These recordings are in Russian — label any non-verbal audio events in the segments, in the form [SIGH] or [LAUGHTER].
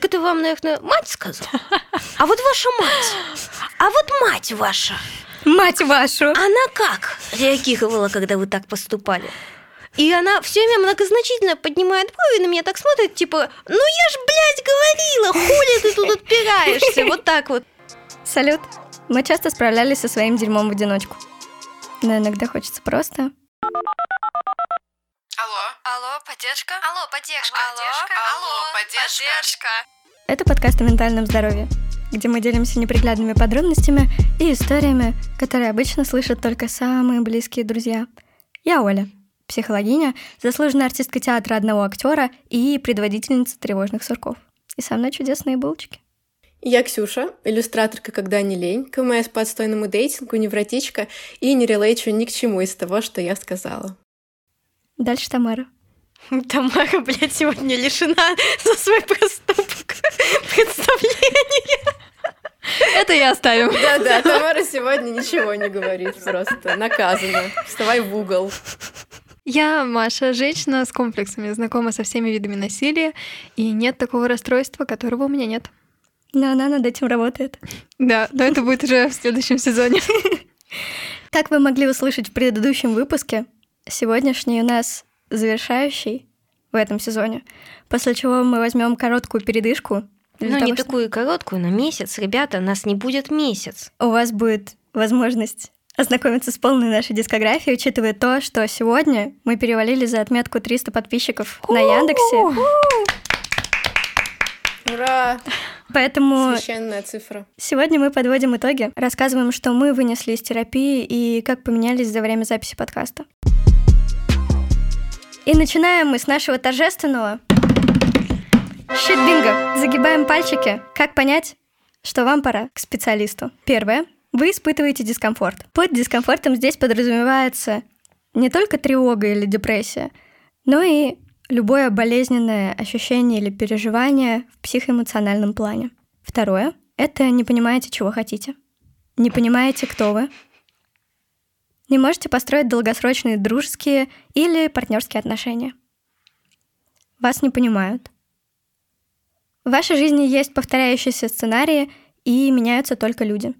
Так это вам, наверное, мать сказала? А вот ваша мать, а вот мать ваша, Мать вашу! она как реагировала, когда вы так поступали? И она все время многозначительно поднимает брови на меня, так смотрит, типа, ну я ж, блядь, говорила, хули ты тут отпираешься, вот так вот. Салют! Мы часто справлялись со своим дерьмом в одиночку. Но иногда хочется просто... Алло. Алло, поддержка? Алло, поддержка. Алло, алло, поддержка. Это подкаст о ментальном здоровье, где мы делимся неприглядными подробностями и историями, которые обычно слышат только самые близкие друзья. Я Оля, психологиня, заслуженная артистка театра одного актера и предводительница тревожных сурков. И со мной чудесные булочки. Я Ксюша, иллюстраторка «Когда не лень», КМС по отстойному дейтингу, невротичка и не релейчу ни к чему из того, что я сказала. Дальше Тамара. [LAUGHS] Тамара, блядь, сегодня лишена [LAUGHS] за свой проступок представления. Это я оставим. Да-да, Тамара сегодня ничего не говорит, просто наказана. Вставай в угол. Я Маша, женщина с комплексами, знакома со всеми видами насилия, и нет такого расстройства, которого у меня нет. Но она над этим работает. Да, но это будет уже в следующем сезоне. [LAUGHS] Как вы могли услышать в предыдущем выпуске, сегодняшний у нас завершающий в этом сезоне, после чего мы возьмем короткую передышку. Ну, того, не чтобы такую короткую, на месяц. Ребята, нас не будет месяц. У вас будет возможность ознакомиться с полной нашей дискографией, учитывая то, что сегодня мы перевалили за отметку 300 подписчиков на Яндексе. Ура! Поэтому Священная цифра. сегодня мы подводим итоги, рассказываем, что мы вынесли из терапии и как поменялись за время записи подкаста. И начинаем мы с нашего торжественного щит-бинго. Загибаем пальчики. Как понять, что вам пора к специалисту? Первое. Вы испытываете дискомфорт. Под дискомфортом здесь подразумевается не только тревога или депрессия, но и любое болезненное ощущение или переживание в психоэмоциональном плане. Второе — это не понимаете, чего хотите. Не понимаете, кто вы. Не можете построить долгосрочные дружеские или партнерские отношения. Вас не понимают. В вашей жизни есть повторяющиеся сценарии, и меняются только люди.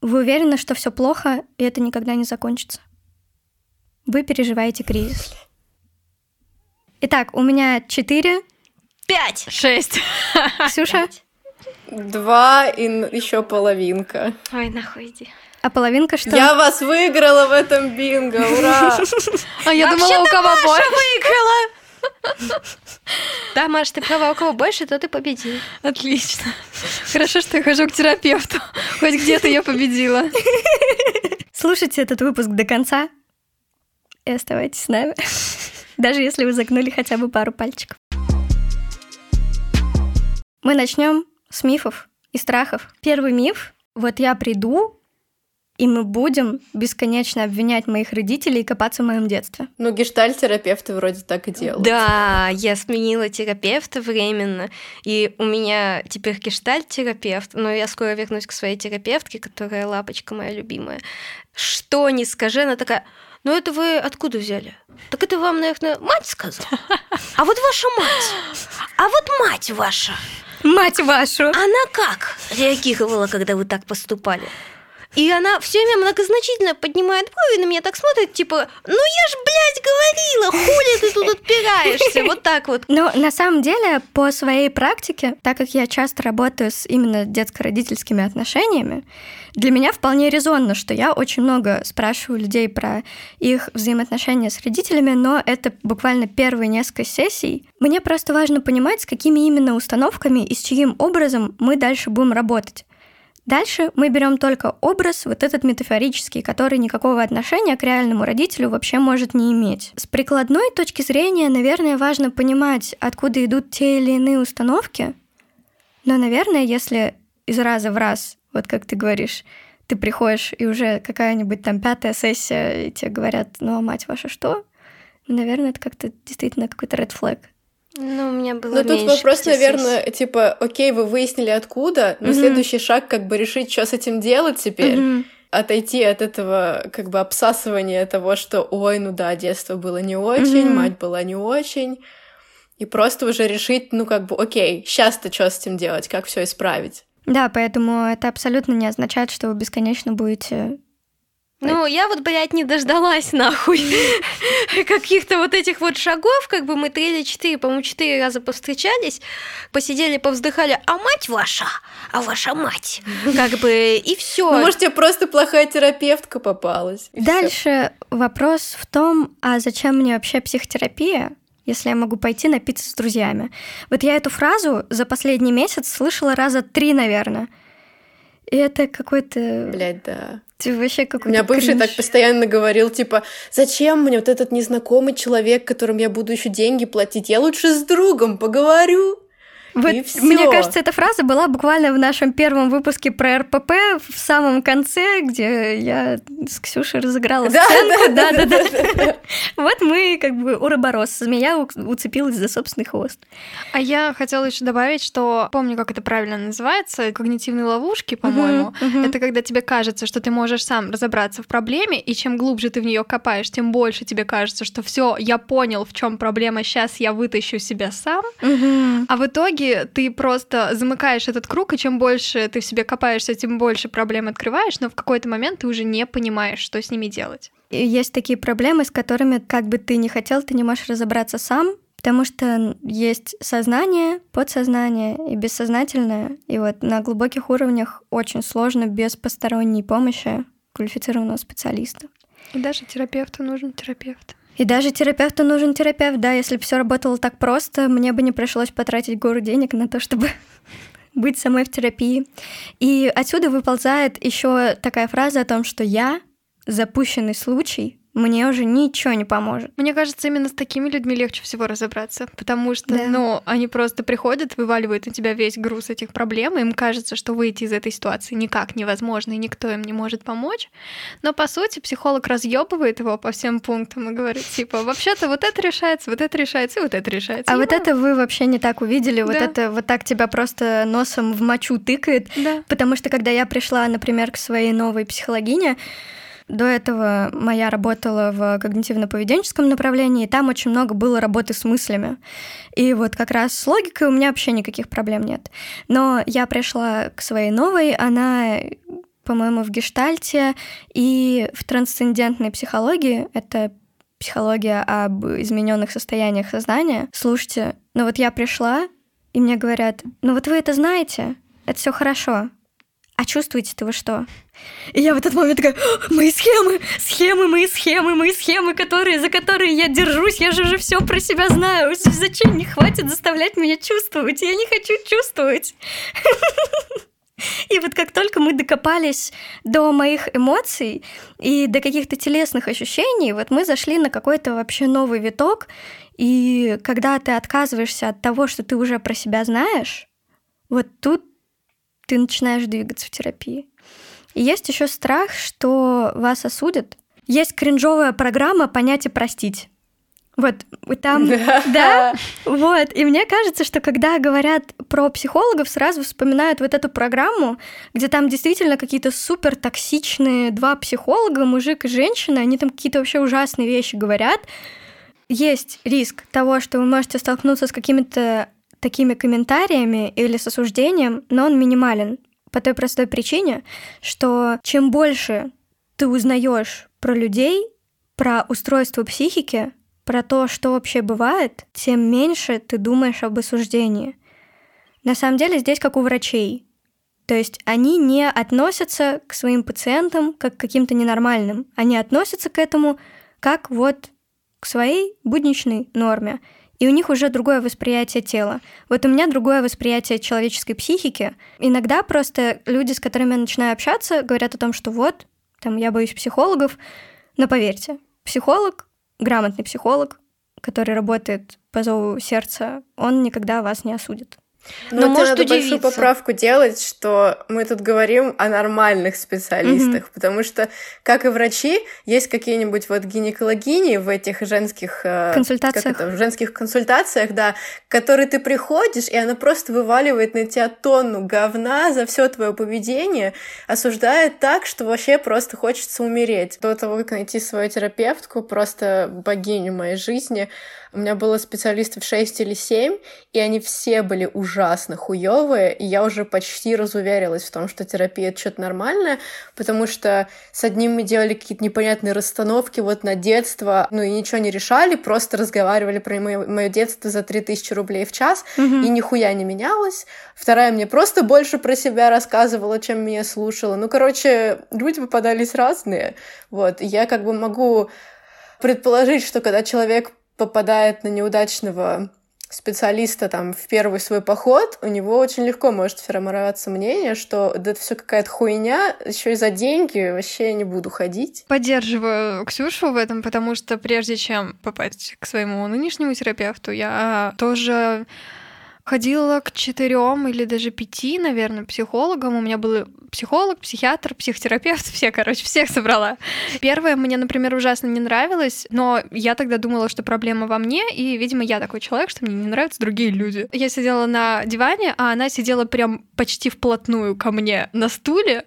Вы уверены, что все плохо, и это никогда не закончится. Вы переживаете кризис. Итак, у меня четыре. Пять! Шесть. Ксюша, Два и еще половинка. Ой, нахуй иди. А половинка что? Я вас выиграла в этом бинго, ура! [LAUGHS] А я думала, у кого больше. выиграла! [LAUGHS] Да, Маш, ты права, у кого больше, то ты победил. Отлично. Хорошо, что я хожу к терапевту. Хоть где-то я победила. [LAUGHS] Слушайте этот выпуск до конца и оставайтесь с нами, даже если вы загнули хотя бы пару пальчиков. Мы начнем с мифов и страхов. Первый миф — вот я приду, и мы будем бесконечно обвинять моих родителей и копаться в моем детстве. Ну, гештальт-терапевты вроде так и делают. Да, я сменила терапевта временно, и у меня теперь гештальт-терапевт, но я скоро вернусь к своей терапевтке, которая лапочка моя любимая. Что ни скажи, она такая, ну это вы откуда взяли? Так это вам, наверное, мать сказала? А вот ваша мать, а вот мать ваша, Мать вашу! она как реагировала, когда вы так поступали? И она все время многозначительно поднимает брови на меня, так смотрит, типа, ну я ж, блядь, говорила, хули ты тут отпираешься, вот так вот. Но на самом деле, по своей практике, так как я часто работаю с именно детско-родительскими отношениями, для меня вполне резонно, что я очень много спрашиваю людей про их взаимоотношения с родителями, но это буквально первые несколько сессий. Мне просто важно понимать, с какими именно установками и с чьим образом мы дальше будем работать. Дальше мы берем только образ, вот этот метафорический, который никакого отношения к реальному родителю вообще может не иметь. С прикладной точки зрения, наверное, важно понимать, откуда идут те или иные установки. Но, наверное, если из раза в раз, вот как ты говоришь, ты приходишь, и уже какая-нибудь там пятая сессия, и тебе говорят, ну а мать ваша что? Ну, наверное, это как-то действительно какой-то red flag. Ну, у меня было Ну, тут меньше вопрос, пяти наверное, типа, окей, вы выяснили откуда, но Мгм. следующий шаг, как бы решить, что с этим делать теперь. Мгм. Отойти от этого, как бы, обсасывания того, что, ой, ну да, детство было не очень, Мгм. мать была не очень. и просто уже решить, ну как бы, окей, сейчас-то что с этим делать, как все исправить. Да, поэтому это абсолютно не означает, что вы бесконечно будете ну, я вот, блядь, не дождалась [LAUGHS] нахуй каких-то вот этих вот шагов, как бы мы три или четыре, по-моему, четыре раза повстречались, посидели, повздыхали, а мать ваша, а ваша мать, [LAUGHS] как бы, и все. Ну, может, тебе просто плохая терапевтка попалась. Дальше всё. вопрос в том, а зачем мне вообще психотерапия? если я могу пойти напиться с друзьями. Вот я эту фразу за последний месяц слышала раза три, наверное. И это какой-то... Блядь, да. Ты вообще какой-то У меня бывший кринж. так постоянно говорил, типа, зачем мне вот этот незнакомый человек, которым я буду еще деньги платить? Я лучше с другом поговорю. Вот, и всё. мне кажется, эта фраза была буквально в нашем первом выпуске про РПП в самом конце, где я с Ксюшей разыграла Да, сценку. да, да, да, да. Вот мы как бы уроборос. Змея уцепилась за собственный хвост. А я хотела еще добавить, что помню, как это правильно называется, когнитивные ловушки, по-моему. Это когда тебе кажется, что ты можешь сам разобраться в проблеме, и чем глубже ты в нее копаешь, тем больше тебе кажется, что все, я понял, в чем проблема, сейчас я вытащу себя сам. А в итоге ты просто замыкаешь этот круг, и чем больше ты в себе копаешься, тем больше проблем открываешь, но в какой-то момент ты уже не понимаешь, что с ними делать. Есть такие проблемы, с которыми, как бы ты ни хотел, ты не можешь разобраться сам, потому что есть сознание, подсознание и бессознательное. И вот на глубоких уровнях очень сложно без посторонней помощи квалифицированного специалиста. И даже терапевту нужен терапевт. И даже терапевту нужен терапевт, да, если бы все работало так просто, мне бы не пришлось потратить гору денег на то, чтобы [LAUGHS] быть самой в терапии. И отсюда выползает еще такая фраза о том, что я запущенный случай, мне уже ничего не поможет. Мне кажется, именно с такими людьми легче всего разобраться, потому что, Да. ну, они просто приходят, вываливают на тебя весь груз этих проблем, им кажется, что выйти из этой ситуации никак невозможно, и никто им не может помочь. Но, по сути, психолог разъебывает его по всем пунктам и говорит, типа, вообще-то вот это решается, вот это решается, и вот это решается. А вот это вы вообще не так увидели, вот это вот так тебя просто носом в мочу тыкает, Да. Потому что когда я пришла, например, к своей новой психологине, до этого моя работала в когнитивно-поведенческом направлении, и там очень много было работы с мыслями. И вот как раз с логикой у меня вообще никаких проблем нет. Но я пришла к своей новой, она по-моему, в гештальте и в трансцендентной психологии, это психология об измененных состояниях сознания. Слушайте, ну вот я пришла, и мне говорят, ну вот вы это знаете, это все хорошо. А чувствуете-то вы что? И я в этот момент такая, «А, мои схемы, схемы, мои схемы, мои схемы, которые, за которые я держусь, я же уже все про себя знаю. Зачем не хватит заставлять меня чувствовать? Я не хочу чувствовать. [LAUGHS] И вот как только мы докопались до моих эмоций и до каких-то телесных ощущений, вот мы зашли на какой-то вообще новый виток. И когда ты отказываешься от того, что ты уже про себя знаешь, вот тут ты начинаешь двигаться в терапии. И есть еще страх, что вас осудят. Есть кринжовая программа «Понять и простить». Вот, и там, Да. да, вот. И мне кажется, что когда говорят про психологов, сразу вспоминают вот эту программу, где там действительно какие-то супер токсичные два психолога, мужик и женщина, они там какие-то вообще ужасные вещи говорят. Есть риск того, что вы можете столкнуться с какими-то такими комментариями или с осуждением, но он минимален по той простой причине, что чем больше ты узнаешь про людей, про устройство психики, про то, что вообще бывает, тем меньше ты думаешь об осуждении. На самом деле здесь как у врачей. То есть они не относятся к своим пациентам как к каким-то ненормальным. Они относятся к этому как вот к своей будничной норме. И у них уже другое восприятие тела. Вот у меня другое восприятие человеческой психики. Иногда просто люди, с которыми я начинаю общаться, говорят о том, что вот, там, я боюсь психологов. Но поверьте, психолог, грамотный психолог, который работает по зову сердца, он никогда вас не осудит. Но, Но может надо удивиться. большую поправку делать, что мы тут говорим о нормальных специалистах, mm-hmm. потому что, как и врачи, есть какие-нибудь вот гинекологини в этих женских э, консультациях, как это, в женских консультациях, да, к которой ты приходишь, и она просто вываливает на тебя тонну говна за все твое поведение, осуждает так, что вообще просто хочется умереть. До того, как найти свою терапевтку, просто богиню моей жизни, у меня было специалистов 6 или 7, и они все были ужасно хуёвые, и я уже почти разуверилась в том, что терапия — это что-то нормальное, потому что с одним мы делали какие-то непонятные расстановки вот на детство, ну и ничего не решали, просто разговаривали про мое, мое детство за 3000 рублей в час, mm-hmm. и нихуя не менялось. Вторая мне просто больше про себя рассказывала, чем меня слушала. Ну, короче, люди попадались разные, вот, я как бы могу предположить, что когда человек попадает на неудачного специалиста там в первый свой поход, у него очень легко может формироваться мнение, что да это все какая-то хуйня, еще и за деньги вообще я не буду ходить. Поддерживаю Ксюшу в этом, потому что прежде чем попасть к своему нынешнему терапевту, я тоже ходила к четырем или даже пяти, наверное, психологам. У меня был психолог, психиатр, психотерапевт, [LAUGHS] все, короче, всех собрала. Первое мне, например, ужасно не нравилось, но я тогда думала, что проблема во мне, и, видимо, я такой человек, что мне не нравятся другие люди. Я сидела на диване, а она сидела прям почти вплотную ко мне на стуле,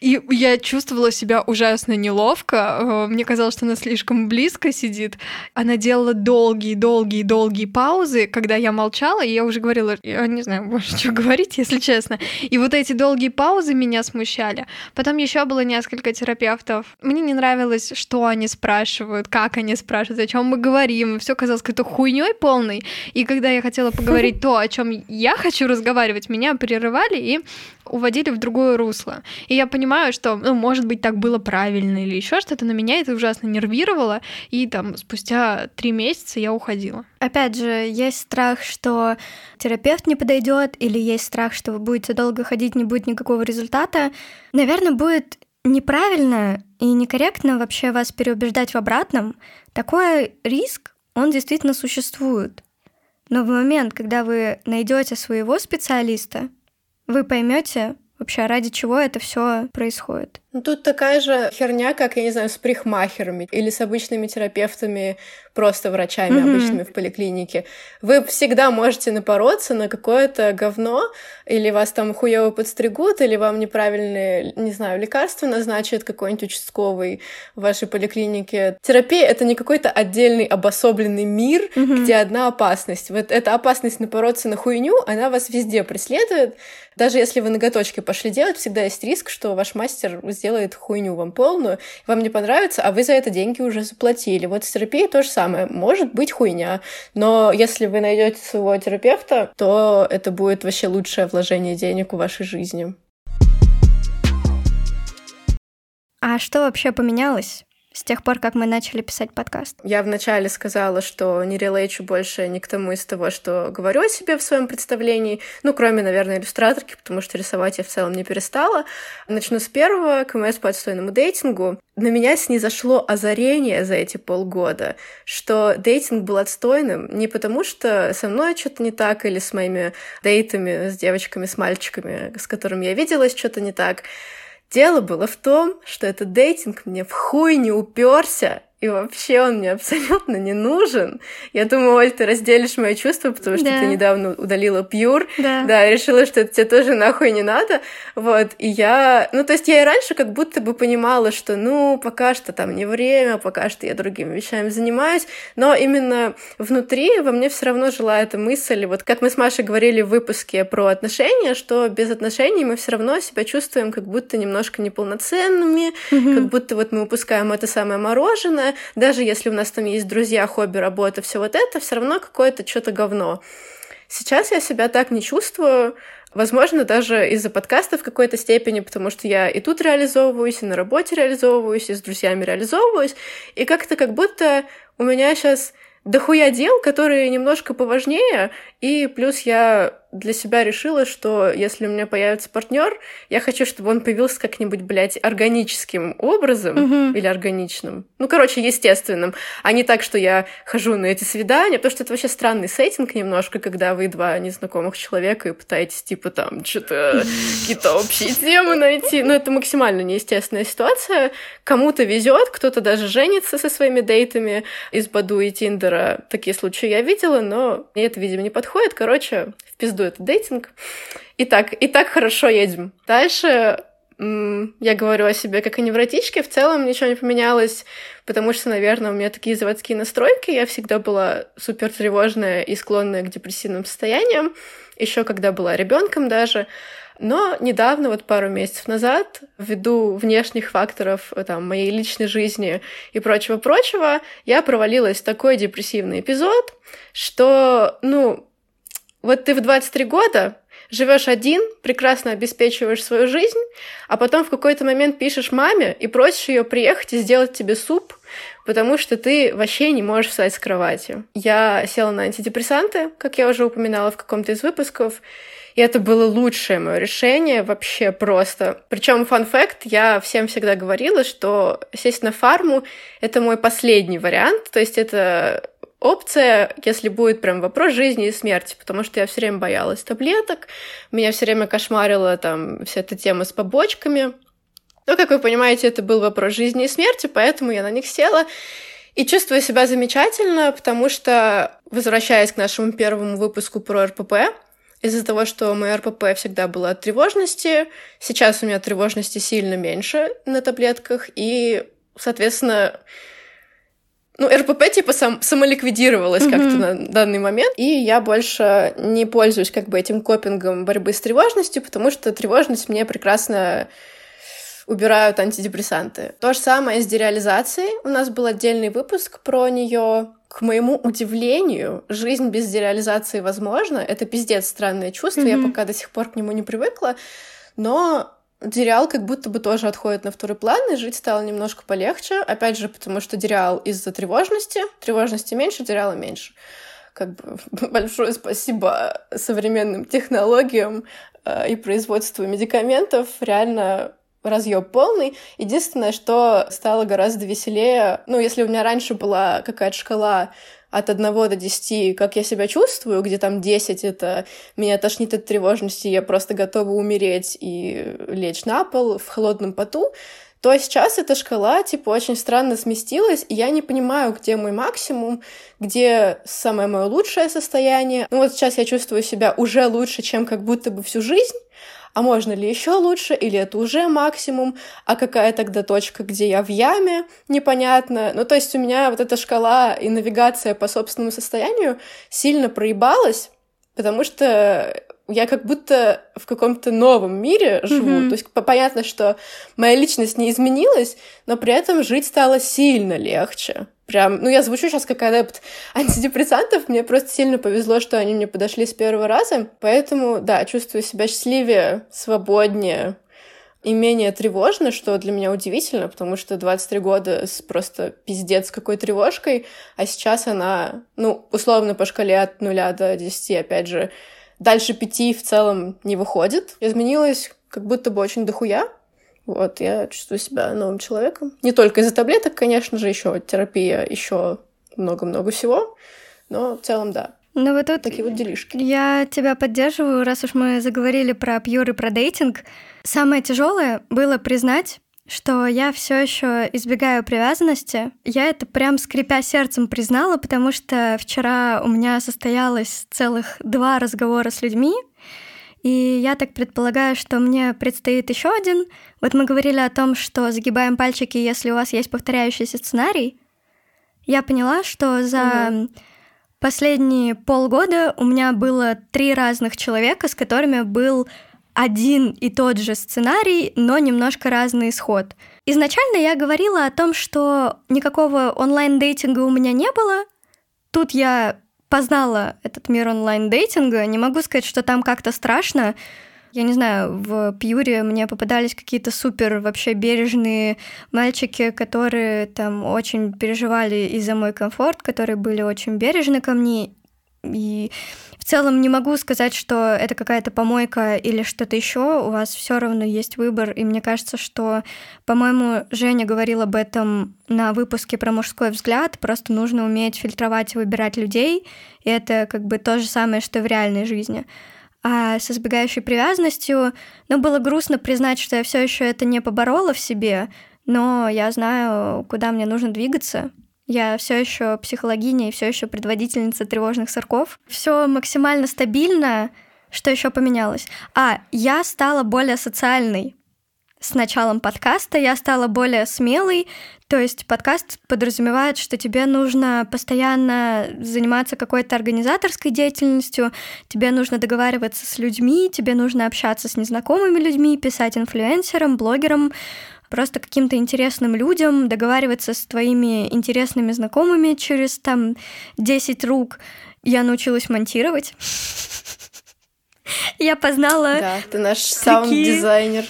и я чувствовала себя ужасно неловко. Э, мне казалось, что она слишком близко сидит. Она делала долгие-долгие-долгие паузы, когда я молчала, и я уже говорила, я не знаю больше, [LAUGHS] что говорить, если честно. И вот эти долгие паузы меня смущали. Потом еще было несколько терапевтов. Мне не нравилось, что они спрашивают, как они спрашивают, о чем мы говорим. Все казалось какой-то хуйней полной. И когда я хотела [LAUGHS] поговорить то, о чем я хочу разговаривать, меня прерывали и уводили в другое русло. И я понимаю, что, ну, может быть, так было правильно или еще что-то, но меня это ужасно нервировало, и там спустя три месяца я уходила. Опять же, есть страх, что терапевт не подойдет, или есть страх, что вы будете долго ходить, не будет никакого результата. Наверное, будет неправильно и некорректно вообще вас переубеждать в обратном. Такой риск, он действительно существует. Но в момент, когда вы найдете своего специалиста, вы поймете вообще, ради чего это все происходит. Ну, тут такая же херня, как, я не знаю, с прихмахерами или с обычными терапевтами, просто врачами mm-hmm. обычными в поликлинике. Вы всегда можете напороться на какое-то говно, или вас там хуево подстригут, или вам неправильные, не знаю, лекарства назначат какой-нибудь участковый в вашей поликлинике. Терапия — это не какой-то отдельный обособленный мир, mm-hmm. где одна опасность. Вот эта опасность напороться на хуйню, она вас везде преследует. Даже если вы ноготочки пошли делать, всегда есть риск, что ваш мастер сделает хуйню вам полную, вам не понравится, а вы за это деньги уже заплатили. Вот с терапией то же самое. Может быть хуйня, но если вы найдете своего терапевта, то это будет вообще лучшее вложение денег в вашей жизни. А что вообще поменялось с тех пор, как мы начали писать подкаст. Я вначале сказала, что не релейчу больше ни к тому из того, что говорю о себе в своем представлении, ну, кроме, наверное, иллюстраторки, потому что рисовать я в целом не перестала. Начну с первого, КМС по отстойному дейтингу. На меня снизошло озарение за эти полгода, что дейтинг был отстойным не потому, что со мной что-то не так, или с моими дейтами, с девочками, с мальчиками, с которыми я виделась, что-то не так, Дело было в том, что этот дейтинг мне в хуй не уперся, и вообще он мне абсолютно не нужен. Я думаю, Оль, ты разделишь мои чувства, потому что да. ты недавно удалила Пьюр. Да. да, решила, что это тебе тоже нахуй не надо. Вот, и я... Ну, то есть я и раньше как будто бы понимала, что, ну, пока что там не время, пока что я другими вещами занимаюсь, но именно внутри во мне все равно жила эта мысль, вот как мы с Машей говорили в выпуске про отношения, что без отношений мы все равно себя чувствуем как будто немножко неполноценными, mm-hmm. как будто вот мы упускаем это самое мороженое, даже если у нас там есть друзья, хобби, работа, все вот это, все равно какое-то что-то говно. Сейчас я себя так не чувствую, Возможно, даже из-за подкаста в какой-то степени, потому что я и тут реализовываюсь, и на работе реализовываюсь, и с друзьями реализовываюсь. И как-то как будто у меня сейчас дохуя дел, которые немножко поважнее, и плюс я для себя решила, что если у меня появится партнер, я хочу, чтобы он появился как-нибудь, блядь, органическим образом Мгм. или органичным. Ну, короче, естественным. А не так, что я хожу на эти свидания, потому что это вообще странный сеттинг немножко, когда вы два незнакомых человека и пытаетесь, типа, там, что-то, какие-то общие темы найти. Но это максимально неестественная ситуация. Кому-то везет, кто-то даже женится со своими дейтами из Баду и Тиндера. Такие случаи я видела, но мне это, видимо, не подходит. Короче, в пизду этот дейтинг. И так, и так хорошо едем. Дальше я говорю о себе как о невротичке. В целом ничего не поменялось, потому что, наверное, у меня такие заводские настройки. Я всегда была супер тревожная и склонная к депрессивным состояниям. Еще когда была ребенком даже. Но недавно, вот пару месяцев назад, ввиду внешних факторов там, моей личной жизни и прочего-прочего, я провалилась в такой депрессивный эпизод, что, ну, вот ты в 23 года живешь один, прекрасно обеспечиваешь свою жизнь, а потом в какой-то момент пишешь маме и просишь ее приехать и сделать тебе суп, потому что ты вообще не можешь встать с кровати. Я села на антидепрессанты, как я уже упоминала в каком-то из выпусков, и это было лучшее мое решение вообще просто. Причем фан факт, я всем всегда говорила, что сесть на фарму — это мой последний вариант, то есть это опция, если будет прям вопрос жизни и смерти, потому что я все время боялась таблеток, меня все время кошмарила там вся эта тема с побочками. Но, как вы понимаете, это был вопрос жизни и смерти, поэтому я на них села и чувствую себя замечательно, потому что, возвращаясь к нашему первому выпуску про РПП, из-за того, что мое РПП всегда было от тревожности, сейчас у меня тревожности сильно меньше на таблетках, и, соответственно, ну, РПП типа сам, самоликвидировалась Мгм. как-то на данный момент, и я больше не пользуюсь как бы этим копингом борьбы с тревожностью, потому что тревожность мне прекрасно убирают антидепрессанты. То же самое с дереализацией. У нас был отдельный выпуск про нее. К моему удивлению, жизнь без дереализации возможна. Это пиздец странное чувство. Я Мгм. пока до сих пор к нему не привыкла. Но Дереал как будто бы тоже отходит на второй план, и жить стало немножко полегче. Опять же, потому что Дереал из-за тревожности. Тревожности меньше, Дереала меньше. Как бы [LAUGHS] большое спасибо современным технологиям э, и производству медикаментов. Реально разъеб полный. Единственное, что стало гораздо веселее, ну, если у меня раньше была какая-то шкала от 1 до 10, как я себя чувствую, где там 10 — это меня тошнит от тревожности, я просто готова умереть и лечь на пол в холодном поту, то сейчас эта шкала, типа, очень странно сместилась, и я не понимаю, где мой максимум, где самое мое лучшее состояние. Ну вот сейчас я чувствую себя уже лучше, чем как будто бы всю жизнь, а можно ли еще лучше, или это уже максимум, а какая тогда точка, где я в яме, непонятно. Ну, то есть у меня вот эта шкала и навигация по собственному состоянию сильно проебалась, потому что я как будто в каком-то новом мире живу. Мгм. То есть по- понятно, что моя личность не изменилась, но при этом жить стало сильно легче. Прям, ну я звучу сейчас как адепт антидепрессантов, мне просто сильно повезло, что они мне подошли с первого раза, поэтому, да, чувствую себя счастливее, свободнее и менее тревожно, что для меня удивительно, потому что 23 года с просто пиздец какой тревожкой, а сейчас она, ну, условно по шкале от 0 до 10, опять же, дальше 5 в целом не выходит. Изменилась как будто бы очень дохуя, вот, я чувствую себя новым человеком. Не только из-за таблеток, конечно же, еще терапия, еще много-много всего. Но в целом, да, Ну вот тут такие вот делишки. Я тебя поддерживаю, раз уж мы заговорили про пьюр и про дейтинг. Самое тяжелое было признать, что я все еще избегаю привязанности. Я это прям скрипя сердцем признала, потому что вчера у меня состоялось целых два разговора с людьми, и я так предполагаю, что мне предстоит еще один. Вот мы говорили о том, что загибаем пальчики, если у вас есть повторяющийся сценарий. Я поняла, что за Мгм. последние полгода у меня было три разных человека, с которыми был один и тот же сценарий, но немножко разный исход. Изначально я говорила о том, что никакого онлайн-дейтинга у меня не было. Тут я познала этот мир онлайн-дейтинга. Не могу сказать, что там как-то страшно. Я не знаю, в Пьюре мне попадались какие-то супер вообще бережные мальчики, которые там очень переживали из-за мой комфорт, которые были очень бережны ко мне. И целом не могу сказать, что это какая-то помойка или что-то еще. У вас все равно есть выбор. И мне кажется, что, по-моему, Женя говорил об этом на выпуске про мужской взгляд. Просто нужно уметь фильтровать и выбирать людей. И это как бы то же самое, что в реальной жизни. А с избегающей привязанностью, ну, было грустно признать, что я все еще это не поборола в себе, но я знаю, куда мне нужно двигаться. Я все еще психологиня и все еще предводительница тревожных сорков. Все максимально стабильно. Что еще поменялось? А, я стала более социальной. С началом подкаста я стала более смелой, то есть подкаст подразумевает, что тебе нужно постоянно заниматься какой-то организаторской деятельностью, тебе нужно договариваться с людьми, тебе нужно общаться с незнакомыми людьми, писать инфлюенсерам, блогерам, просто каким-то интересным людям, договариваться с твоими интересными знакомыми через там 10 рук. Я научилась монтировать. Я познала... Да, ты наш саунд-дизайнер.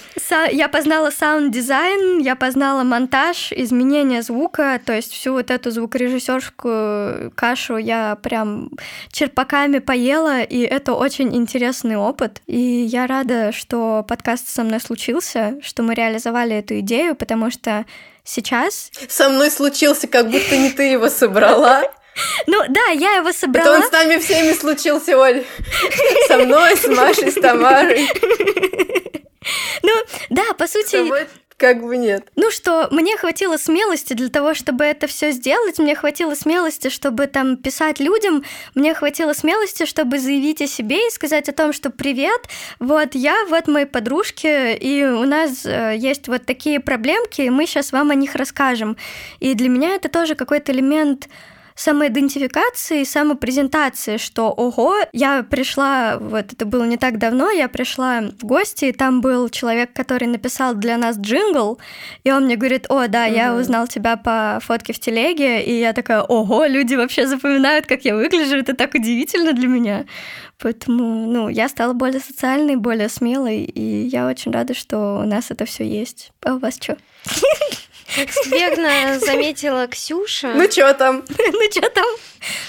Я познала саунд-дизайн, я познала монтаж, изменение звука, то есть всю вот эту звукорежиссерскую кашу я прям черпаками поела, и это очень интересный опыт. И я рада, что подкаст со мной случился, что мы реализовали эту идею, потому что сейчас... Со мной случился, как будто не ты его собрала. [LAUGHS] Ну да, я его собрала. Это он с нами всеми случился, Оль. Со мной, с Машей, с Тамарой. Ну да, по сути... как бы нет. Ну что, мне хватило смелости для того, чтобы это все сделать, мне хватило смелости, чтобы там писать людям, мне хватило смелости, чтобы заявить о себе и сказать о том, что привет, вот я, вот мои подружки, и у нас э, есть вот такие проблемки, и мы сейчас вам о них расскажем. И для меня это тоже какой-то элемент самоидентификации, самопрезентации, что ого, я пришла, вот это было не так давно, я пришла в гости, и там был человек, который написал для нас джингл, и он мне говорит, о, да, я узнал тебя по фотке в телеге, и я такая, ого, люди вообще запоминают, как я выгляжу, это так удивительно для меня. Поэтому, ну, я стала более социальной, более смелой, и я очень рада, что у нас это все есть. А у вас что? [LAUGHS] Как верно заметила Ксюша. Ну что там? [LAUGHS] Ну что там?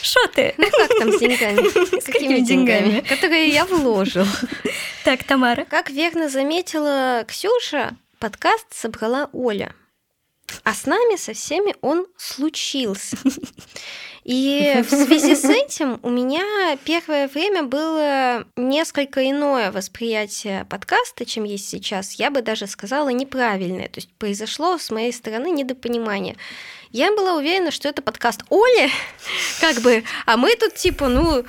Что ты? Ну как там с деньгами? [LAUGHS] С какими деньгами? Которые я вложил. [LAUGHS] Так, Тамара. Как верно заметила Ксюша, подкаст собрала Оля. А с нами со всеми он случился. И в связи с [LAUGHS] этим у меня первое время было несколько иное восприятие подкаста, чем есть сейчас. Я бы даже сказала неправильное. То есть произошло с моей стороны недопонимание. Я была уверена, что это подкаст Оли, [LAUGHS] как бы, а мы тут типа, ну,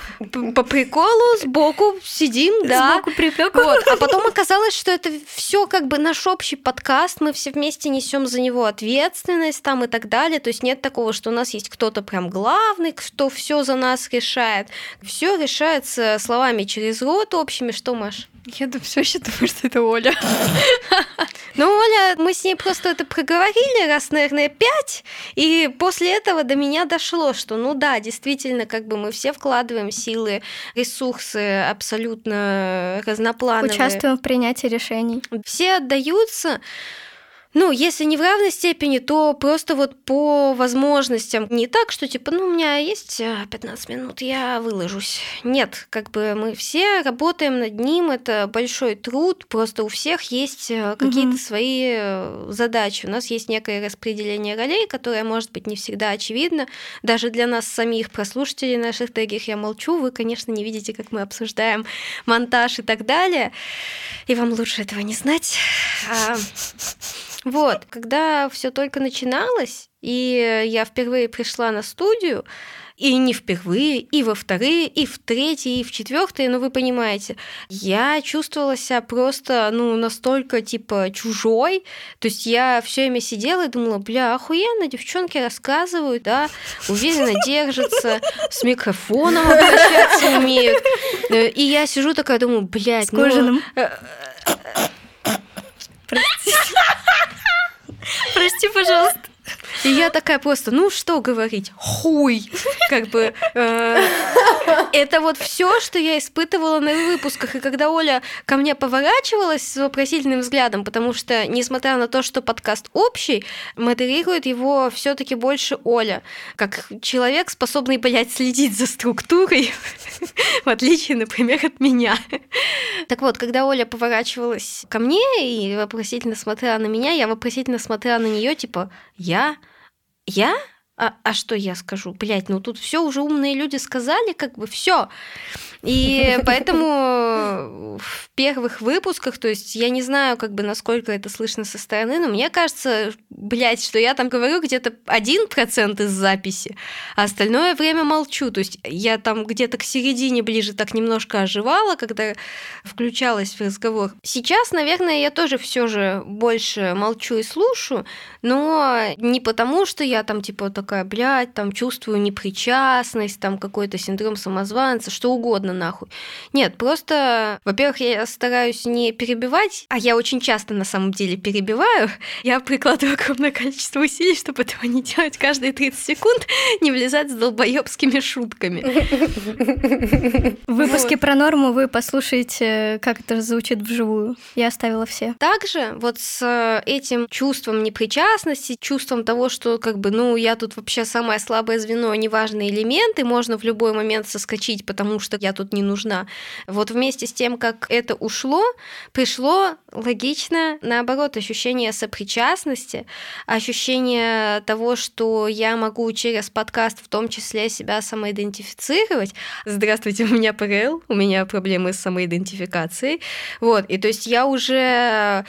по приколу сбоку сидим, да. Сбоку припеку. Вот. А потом оказалось, что это все как бы наш общий подкаст, мы все вместе несем за него ответственность там и так далее. То есть нет такого, что у нас есть кто-то прям главный, кто все за нас решает. Все решается словами через рот общими. Что, Маш? Я все еще думаю, что это Оля. [LAUGHS] Ну, Оля, мы с ней просто это проговорили раз, наверное, пять, и после этого до меня дошло, что, ну да, действительно, как бы мы все вкладываем силы, ресурсы абсолютно разноплановые. Участвуем в принятии решений. Все отдаются, ну, если не в равной степени, то просто вот по возможностям. Не так, что типа, ну, у меня есть 15 э, минут, я выложусь. Нет, как бы мы все работаем над ним, это большой труд, просто у всех есть э, какие-то угу. свои э, задачи. У нас есть некое распределение ролей, которое может быть не всегда очевидно. Даже для нас самих, прослушателей наших тегих, я молчу, вы, конечно, не видите, как мы обсуждаем монтаж и так далее. И вам лучше этого не знать. А, вот, когда все только начиналось, и я впервые пришла на студию, и не впервые, и во вторые, и в третьи, и в четвертые, ну вы понимаете, я чувствовала себя просто, ну, настолько, типа, чужой, то есть я все время сидела и думала, бля, охуенно, девчонки рассказывают, да, уверенно держатся, с микрофоном обращаться умеют, и я сижу такая, думаю, блядь, с кожаным. Ну, Прости, пожалуйста. И я такая просто, ну что говорить, хуй, как бы. Э, это вот все, что я испытывала на выпусках. И когда Оля ко мне поворачивалась с вопросительным взглядом, потому что, несмотря на то, что подкаст общий, модерирует его все таки больше Оля, как человек, способный, блядь, следить за структурой, [LAUGHS] в отличие, например, от меня. Так вот, когда Оля поворачивалась ко мне и вопросительно смотрела на меня, я вопросительно смотрела на нее, типа, я? Я? А, а что я скажу? Блять, ну тут все уже умные люди сказали, как бы все. И поэтому в первых выпусках, то есть я не знаю, как бы насколько это слышно со стороны, но мне кажется, блядь, что я там говорю где-то один процент из записи, а остальное время молчу. То есть я там где-то к середине ближе так немножко оживала, когда включалась в разговор. Сейчас, наверное, я тоже все же больше молчу и слушаю, но не потому, что я там типа такая, блядь, там чувствую непричастность, там какой-то синдром самозванца, что угодно нахуй. Нет, просто, во-первых, я стараюсь не перебивать, а я очень часто на самом деле перебиваю. [LAUGHS] Я прикладываю огромное количество усилий, чтобы этого не делать каждые 30 секунд, [LAUGHS] не влезать с долбоебскими шутками. В выпуске про норму вы послушаете, как это звучит вживую. Я оставила все. Также вот с этим чувством непричастности, чувством того, что как бы, ну, я тут вообще самое слабое звено, неважный элемент, и можно в любой момент соскочить, потому что я тут не нужна. Вот вместе с тем, как это ушло, пришло логично, наоборот, ощущение сопричастности, ощущение того, что я могу через подкаст в том числе себя самоидентифицировать. Здравствуйте, у меня ПРЛ, у меня проблемы с самоидентификацией. Вот, и то есть я уже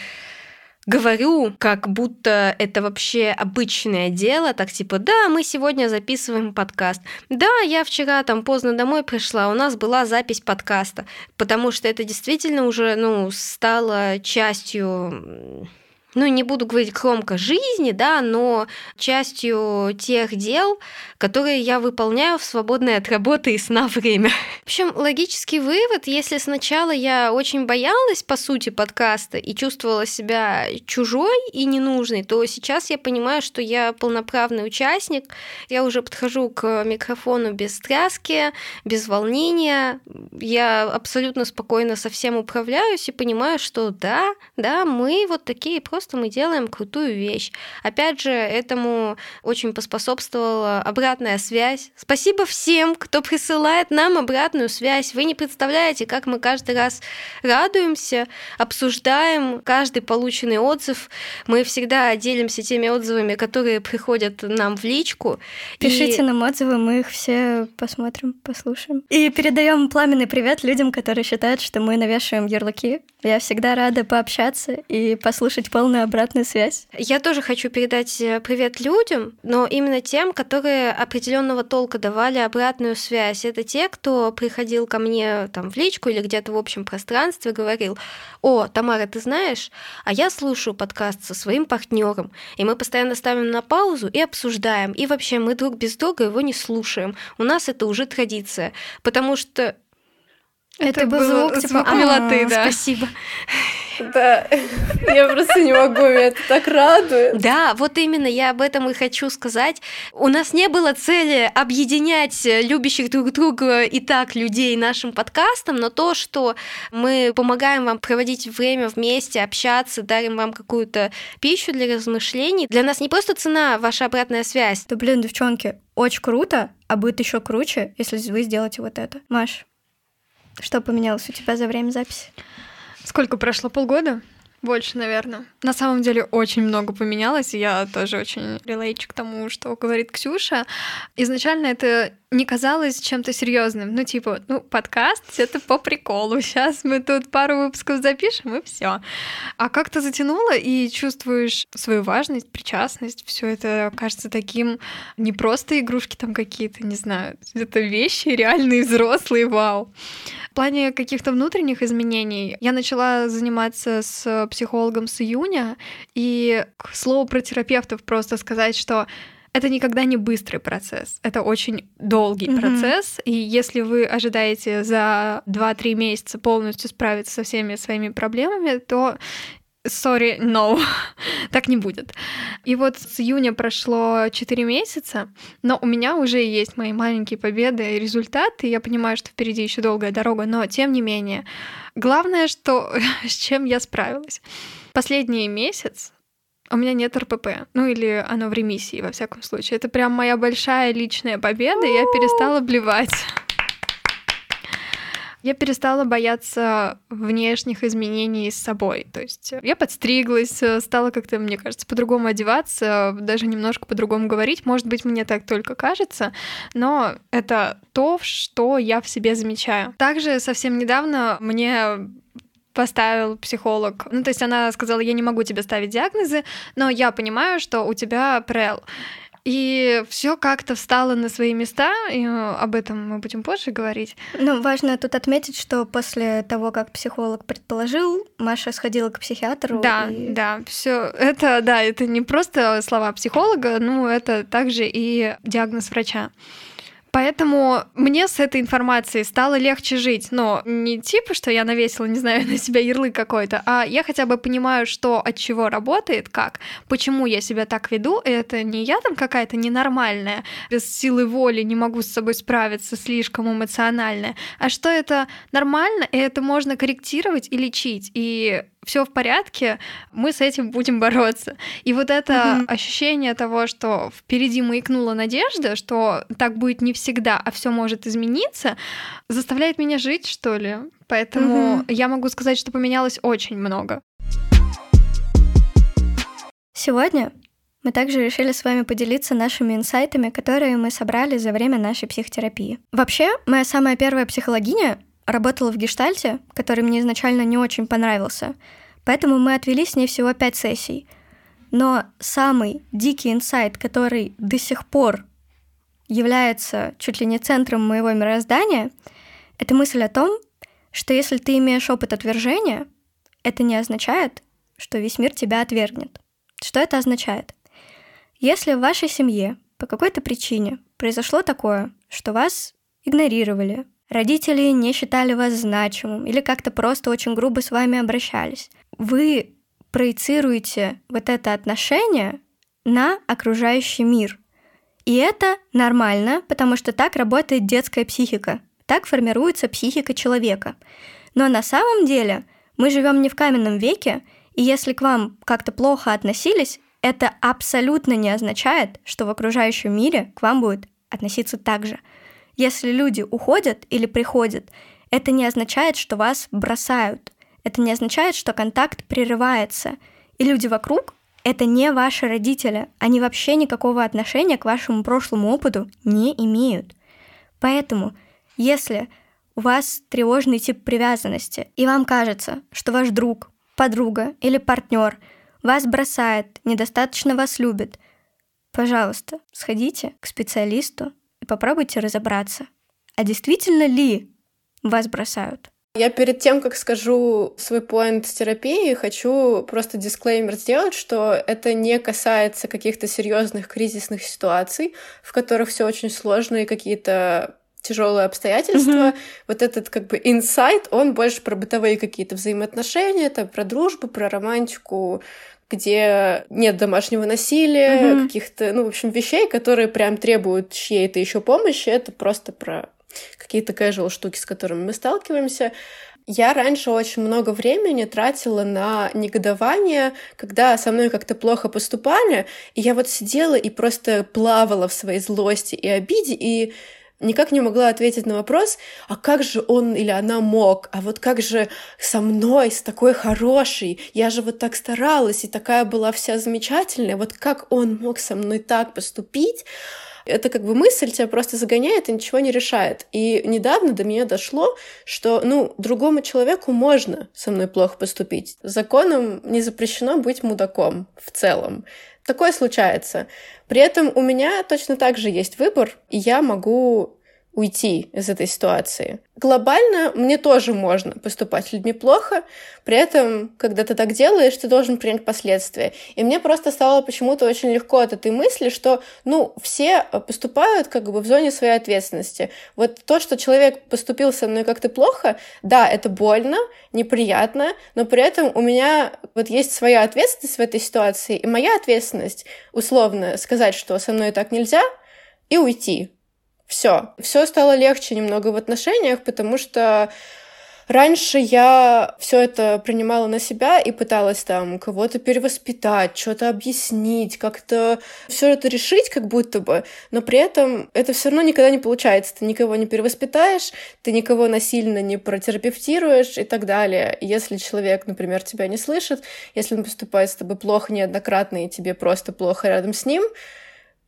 говорю, как будто это вообще обычное дело, так типа, да, мы сегодня записываем подкаст. Да, я вчера там поздно домой пришла, у нас была запись подкаста, потому что это действительно уже, ну, стало частью ну, не буду говорить громко жизни, да, но частью тех дел, которые я выполняю в свободное от работы и сна время. В общем, логический вывод, если сначала я очень боялась, по сути, подкаста и чувствовала себя чужой и ненужной, то сейчас я понимаю, что я полноправный участник, я уже подхожу к микрофону без тряски, без волнения, я абсолютно спокойно со всем управляюсь и понимаю, что да, да, мы вот такие просто просто мы делаем крутую вещь. Опять же, этому очень поспособствовала обратная связь. Спасибо всем, кто присылает нам обратную связь. Вы не представляете, как мы каждый раз радуемся, обсуждаем каждый полученный отзыв. Мы всегда делимся теми отзывами, которые приходят нам в личку. Пишите и... нам отзывы, мы их все посмотрим, послушаем. И передаем пламенный привет людям, которые считают, что мы навешиваем ярлыки. Я всегда рада пообщаться и послушать полную обратную связь. Я тоже хочу передать э, привет людям, но именно тем, которые определенного толка давали обратную связь. Это те, кто приходил ко мне там в личку или где-то в общем пространстве, говорил, о, Тамара, ты знаешь, а я слушаю подкаст со своим партнером, и мы постоянно ставим на паузу и обсуждаем, и вообще мы друг без друга его не слушаем. У нас это уже традиция, потому что это, это был звук, типа, звук милоты, да. Спасибо. Да, я просто не могу, меня это так радует. Да, вот именно я об этом и хочу сказать. У нас не было цели объединять любящих друг друга и так людей нашим подкастом, но то, что мы помогаем вам проводить время вместе, общаться, дарим вам какую-то пищу для размышлений, для нас не просто цена, ваша обратная связь. Да блин, девчонки, очень круто, а будет еще круче, если вы сделаете вот это. Маш, что поменялось у тебя за время записи? Сколько прошло? Полгода? Больше, наверное. На самом деле очень много поменялось, и я тоже очень релейчу к тому, что говорит Ксюша. Изначально это не казалось чем-то серьезным. Ну, типа, ну, подкаст это по приколу. Сейчас мы тут пару выпусков запишем, и все. А как-то затянуло, и чувствуешь свою важность, причастность. Все это кажется таким не просто игрушки там какие-то, не знаю, это вещи реальные, взрослые, вау. В плане каких-то внутренних изменений я начала заниматься с психологом с июня, и к слову про терапевтов просто сказать, что это никогда не быстрый процесс, это очень долгий mm-hmm. процесс, и если вы ожидаете за 2-3 месяца полностью справиться со всеми своими проблемами, то Sorry, no, [LAUGHS] так не будет. И вот с июня прошло 4 месяца, но у меня уже есть мои маленькие победы и результаты. Я понимаю, что впереди еще долгая дорога, но тем не менее. Главное, что [LAUGHS] с чем я справилась. Последний месяц у меня нет РПП. Ну или оно в ремиссии, во всяком случае. Это прям моя большая личная победа, я перестала блевать. Я перестала бояться внешних изменений с собой. То есть я подстриглась, стала как-то, мне кажется, по-другому одеваться, даже немножко по-другому говорить. Может быть, мне так только кажется, но это то, что я в себе замечаю. Также совсем недавно мне поставил психолог. Ну, то есть она сказала, я не могу тебе ставить диагнозы, но я понимаю, что у тебя ПРЛ. И все как-то встало на свои места, и э, об этом мы будем позже говорить. Ну, важно тут отметить, что после того, как психолог предположил, Маша сходила к психиатру. Да, и... да, все это, да, это не просто слова психолога, ну, это также и диагноз врача. Поэтому мне с этой информацией стало легче жить. Но не типа, что я навесила, не знаю, [LAUGHS] на себя ярлык какой-то, а я хотя бы понимаю, что от чего работает, как, почему я себя так веду. И это не я там какая-то ненормальная, без силы воли не могу с собой справиться, слишком эмоциональная, а что это нормально, и это можно корректировать и лечить. И все в порядке, мы с этим будем бороться. И вот это mm-hmm. ощущение того, что впереди маякнула надежда, что так будет не всегда, а все может измениться, заставляет меня жить, что ли. Поэтому mm-hmm. я могу сказать, что поменялось очень много. Сегодня мы также решили с вами поделиться нашими инсайтами, которые мы собрали за время нашей психотерапии. Вообще, моя самая первая психологиня работала в гештальте, который мне изначально не очень понравился, поэтому мы отвели с ней всего пять сессий. Но самый дикий инсайт, который до сих пор является чуть ли не центром моего мироздания, это мысль о том, что если ты имеешь опыт отвержения, это не означает, что весь мир тебя отвергнет. Что это означает? Если в вашей семье по какой-то причине произошло такое, что вас игнорировали, родители не считали вас значимым или как-то просто очень грубо с вами обращались. Вы проецируете вот это отношение на окружающий мир. И это нормально, потому что так работает детская психика. Так формируется психика человека. Но на самом деле мы живем не в каменном веке, и если к вам как-то плохо относились, это абсолютно не означает, что в окружающем мире к вам будет относиться так же. Если люди уходят или приходят, это не означает, что вас бросают. Это не означает, что контакт прерывается. И люди вокруг — это не ваши родители. Они вообще никакого отношения к вашему прошлому опыту не имеют. Поэтому, если у вас тревожный тип привязанности, и вам кажется, что ваш друг, подруга или партнер вас бросает, недостаточно вас любит, пожалуйста, сходите к специалисту и попробуйте разобраться, а действительно ли вас бросают. Я перед тем, как скажу свой поинт терапии, хочу просто дисклеймер сделать, что это не касается каких-то серьезных кризисных ситуаций, в которых все очень сложно и какие-то тяжелые обстоятельства. Mm-hmm. Вот этот как бы инсайт, он больше про бытовые какие-то взаимоотношения, там, про дружбу, про романтику, где нет домашнего насилия, mm-hmm. каких-то, ну, в общем, вещей, которые прям требуют чьей-то еще помощи. Это просто про какие-то casual штуки, с которыми мы сталкиваемся. Я раньше очень много времени тратила на негодование, когда со мной как-то плохо поступали, и я вот сидела и просто плавала в своей злости и обиде, и никак не могла ответить на вопрос, а как же он или она мог, а вот как же со мной, с такой хорошей, я же вот так старалась и такая была вся замечательная, вот как он мог со мной так поступить, это как бы мысль тебя просто загоняет и ничего не решает. И недавно до меня дошло, что, ну, другому человеку можно со мной плохо поступить. Законом не запрещено быть мудаком в целом. Такое случается. При этом у меня точно так же есть выбор, и я могу уйти из этой ситуации. Глобально мне тоже можно поступать с людьми плохо, при этом, когда ты так делаешь, ты должен принять последствия. И мне просто стало почему-то очень легко от этой мысли, что, ну, все поступают как бы в зоне своей ответственности. Вот то, что человек поступил со мной как-то плохо, да, это больно, неприятно, но при этом у меня вот есть своя ответственность в этой ситуации, и моя ответственность, условно, сказать, что со мной так нельзя, и уйти. Все. Все стало легче немного в отношениях, потому что Раньше я все это принимала на себя и пыталась там кого-то перевоспитать, что-то объяснить, как-то все это решить, как будто бы, но при этом это все равно никогда не получается. Ты никого не перевоспитаешь, ты никого насильно не протерапевтируешь и так далее. Если человек, например, тебя не слышит, если он поступает с тобой плохо неоднократно и тебе просто плохо рядом с ним,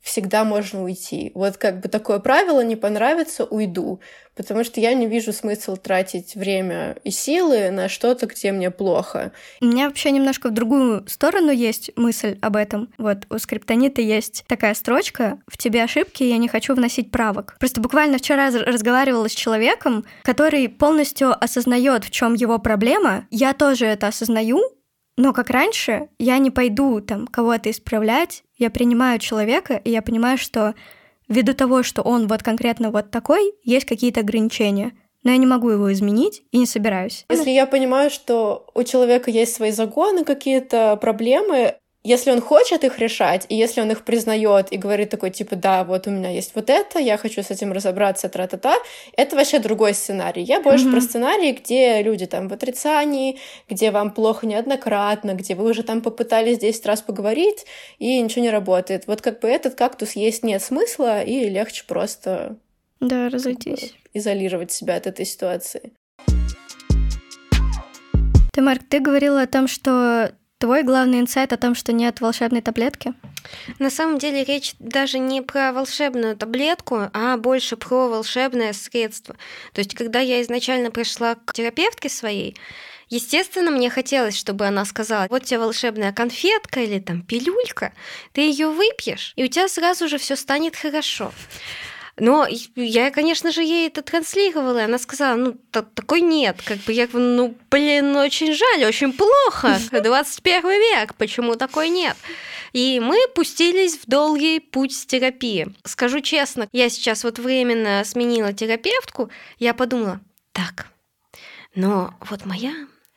всегда можно уйти. Вот как бы такое правило не понравится, уйду. Потому что я не вижу смысла тратить время и силы на что-то, где мне плохо. У меня вообще немножко в другую сторону есть мысль об этом. Вот у скриптонита есть такая строчка «В тебе ошибки, я не хочу вносить правок». Просто буквально вчера разговаривала с человеком, который полностью осознает, в чем его проблема. Я тоже это осознаю, но как раньше, я не пойду там кого-то исправлять, я принимаю человека, и я понимаю, что ввиду того, что он вот конкретно вот такой, есть какие-то ограничения. Но я не могу его изменить и не собираюсь. Если я понимаю, что у человека есть свои загоны, какие-то проблемы, если он хочет их решать, и если он их признает и говорит такой, типа, да, вот у меня есть вот это, я хочу с этим разобраться, тра-та-та, это вообще другой сценарий. Я больше mm-hmm. про сценарий, где люди там в отрицании, где вам плохо неоднократно, где вы уже там попытались 10 раз поговорить, и ничего не работает. Вот как бы этот кактус есть нет смысла, и легче просто... Да, разойтись. Изолировать себя от этой ситуации. Ты, Марк, ты говорила о том, что Твой главный инсайт о том, что нет волшебной таблетки? На самом деле речь даже не про волшебную таблетку, а больше про волшебное средство. То есть, когда я изначально пришла к терапевтке своей, Естественно, мне хотелось, чтобы она сказала, вот тебе волшебная конфетка или там пилюлька, ты ее выпьешь, и у тебя сразу же все станет хорошо. Но я, конечно же, ей это транслировала, и она сказала, ну, такой нет. Как бы я говорю, ну, блин, очень жаль, очень плохо. [LAUGHS] 21 век, почему такой нет? И мы пустились в долгий путь терапии. Скажу честно, я сейчас вот временно сменила терапевтку, я подумала, так, но вот моя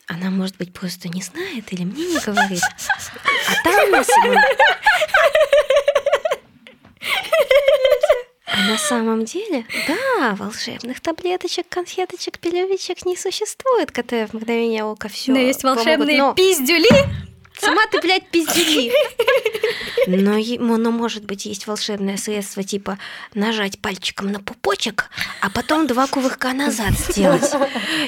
она, может быть, просто не знает или мне не говорит. А там на самом... [LAUGHS] А на самом деле, да, волшебных таблеточек, конфеточек, пилюлечек не существует, которые в мгновение ока все. Но есть волшебные но... пиздюли. Сама ты, блядь, пиздюли. [LAUGHS] Но, но, может быть, есть волшебное средство, типа нажать пальчиком на пупочек, а потом два кувырка назад сделать.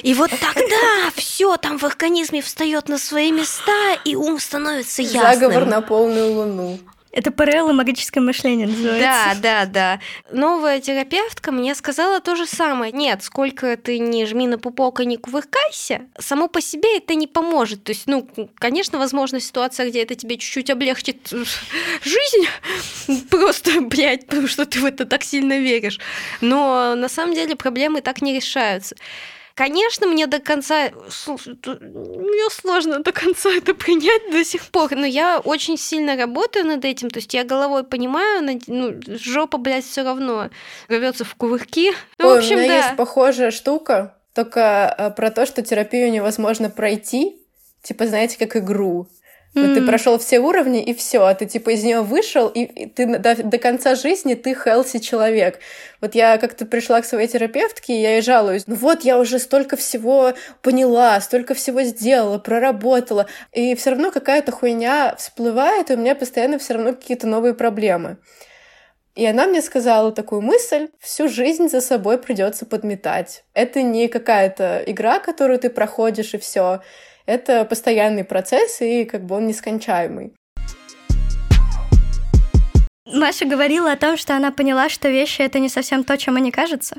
И вот тогда все там в организме встает на свои места, и ум становится ясным. Заговор на полную луну. Это ПРЛ и магическое мышление называется. Да, да, да. Новая терапевтка мне сказала то же самое. Нет, сколько ты не жми на пупок и не кувыркайся, само по себе это не поможет. То есть, ну, конечно, возможно, ситуация, где это тебе чуть-чуть облегчит жизнь, [LAUGHS] просто, блядь, потому что ты в это так сильно веришь. Но на самом деле проблемы так не решаются. Конечно, мне до конца... Мне сложно до конца [LAUGHS] это принять до сих пор, но я очень сильно работаю над этим, то есть я головой понимаю, ну, жопа, блядь, все равно рвется в кувырки. Ну, Ой, в общем, у меня да. есть похожая штука, только э, про то, что терапию невозможно пройти, типа, знаете, как игру. Mm-hmm. ты прошел все уровни, и все, а ты типа из нее вышел, и, и ты до, до конца жизни ты хелси человек. Вот я как-то пришла к своей терапевтке, и я ей жалуюсь. Ну вот, я уже столько всего поняла, столько всего сделала, проработала, и все равно какая-то хуйня всплывает, и у меня постоянно все равно какие-то новые проблемы. И она мне сказала такую мысль, всю жизнь за собой придется подметать. Это не какая-то игра, которую ты проходишь, и все это постоянный процесс, и как бы он нескончаемый. Маша говорила о том, что она поняла, что вещи — это не совсем то, чем они кажутся.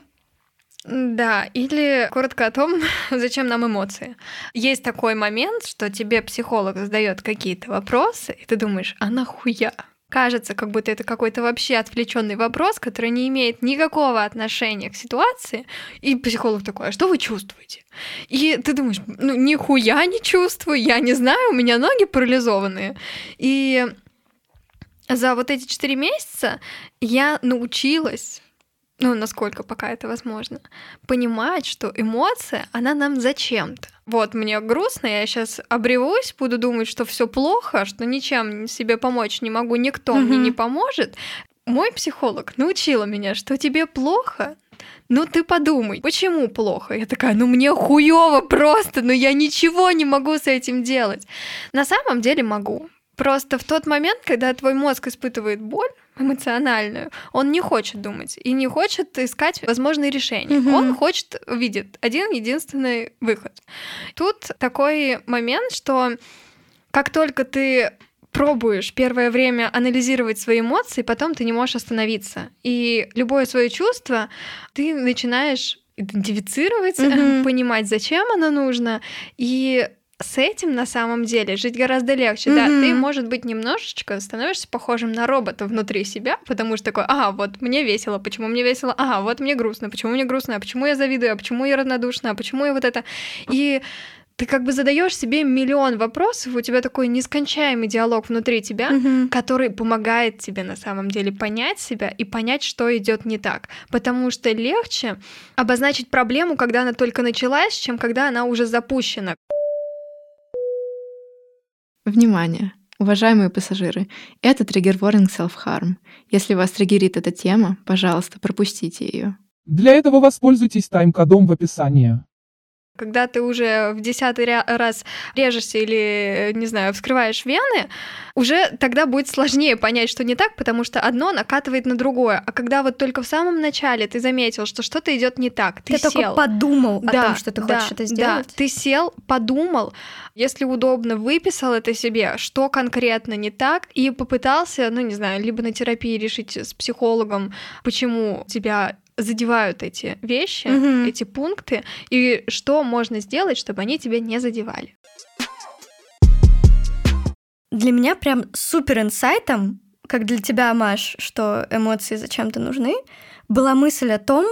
Да, или коротко о том, [LAUGHS] зачем нам эмоции. Есть такой момент, что тебе психолог задает какие-то вопросы, и ты думаешь, а нахуя? Кажется, как будто это какой-то вообще отвлеченный вопрос, который не имеет никакого отношения к ситуации. И психолог такой, а что вы чувствуете? И ты думаешь, ну нихуя не чувствую, я не знаю, у меня ноги парализованные. И за вот эти четыре месяца я научилась ну, насколько пока это возможно, понимать, что эмоция, она нам зачем-то. Вот, мне грустно, я сейчас обревусь, буду думать, что все плохо, что ничем себе помочь не могу, никто mm-hmm. мне не поможет. Мой психолог научила меня, что тебе плохо, ну ты подумай, почему плохо? Я такая, ну мне хуево просто, но я ничего не могу с этим делать. На самом деле могу. Просто в тот момент, когда твой мозг испытывает боль, эмоциональную, он не хочет думать и не хочет искать возможные решения. Угу. Он хочет, видит один единственный выход. Тут такой момент, что как только ты пробуешь первое время анализировать свои эмоции, потом ты не можешь остановиться. И любое свое чувство ты начинаешь идентифицировать, mm [LAUGHS] понимать, зачем оно нужно, и с этим на самом деле жить гораздо легче. Mm-hmm. Да, ты, может быть, немножечко становишься похожим на робота внутри себя, потому что такой, ага, вот мне весело, почему мне весело, ага, вот мне грустно, почему мне грустно, а почему я завидую, а почему я равнодушна, а почему я вот это. И ты как бы задаешь себе миллион вопросов, у тебя такой нескончаемый диалог внутри тебя, mm-hmm. который помогает тебе на самом деле понять себя и понять, что идет не так. Потому что легче обозначить проблему, когда она только началась, чем когда она уже запущена. Внимание! Уважаемые пассажиры, это триггер warning self-harm. Если вас триггерит эта тема, пожалуйста, пропустите ее. Для этого воспользуйтесь тайм-кодом в описании. Когда ты уже в десятый раз режешься или, не знаю, вскрываешь вены, уже тогда будет сложнее понять, что не так, потому что одно накатывает на другое. А когда вот только в самом начале ты заметил, что что-то идет не так, ты, ты сел. только подумал да, о том, что ты да, хочешь это сделать. Да, ты сел, подумал, если удобно, выписал это себе, что конкретно не так, и попытался, ну не знаю, либо на терапии решить с психологом, почему тебя задевают эти вещи, mm-hmm. эти пункты, и что можно сделать, чтобы они тебя не задевали. Для меня прям супер инсайтом, как для тебя, Маш, что эмоции зачем-то нужны, была мысль о том,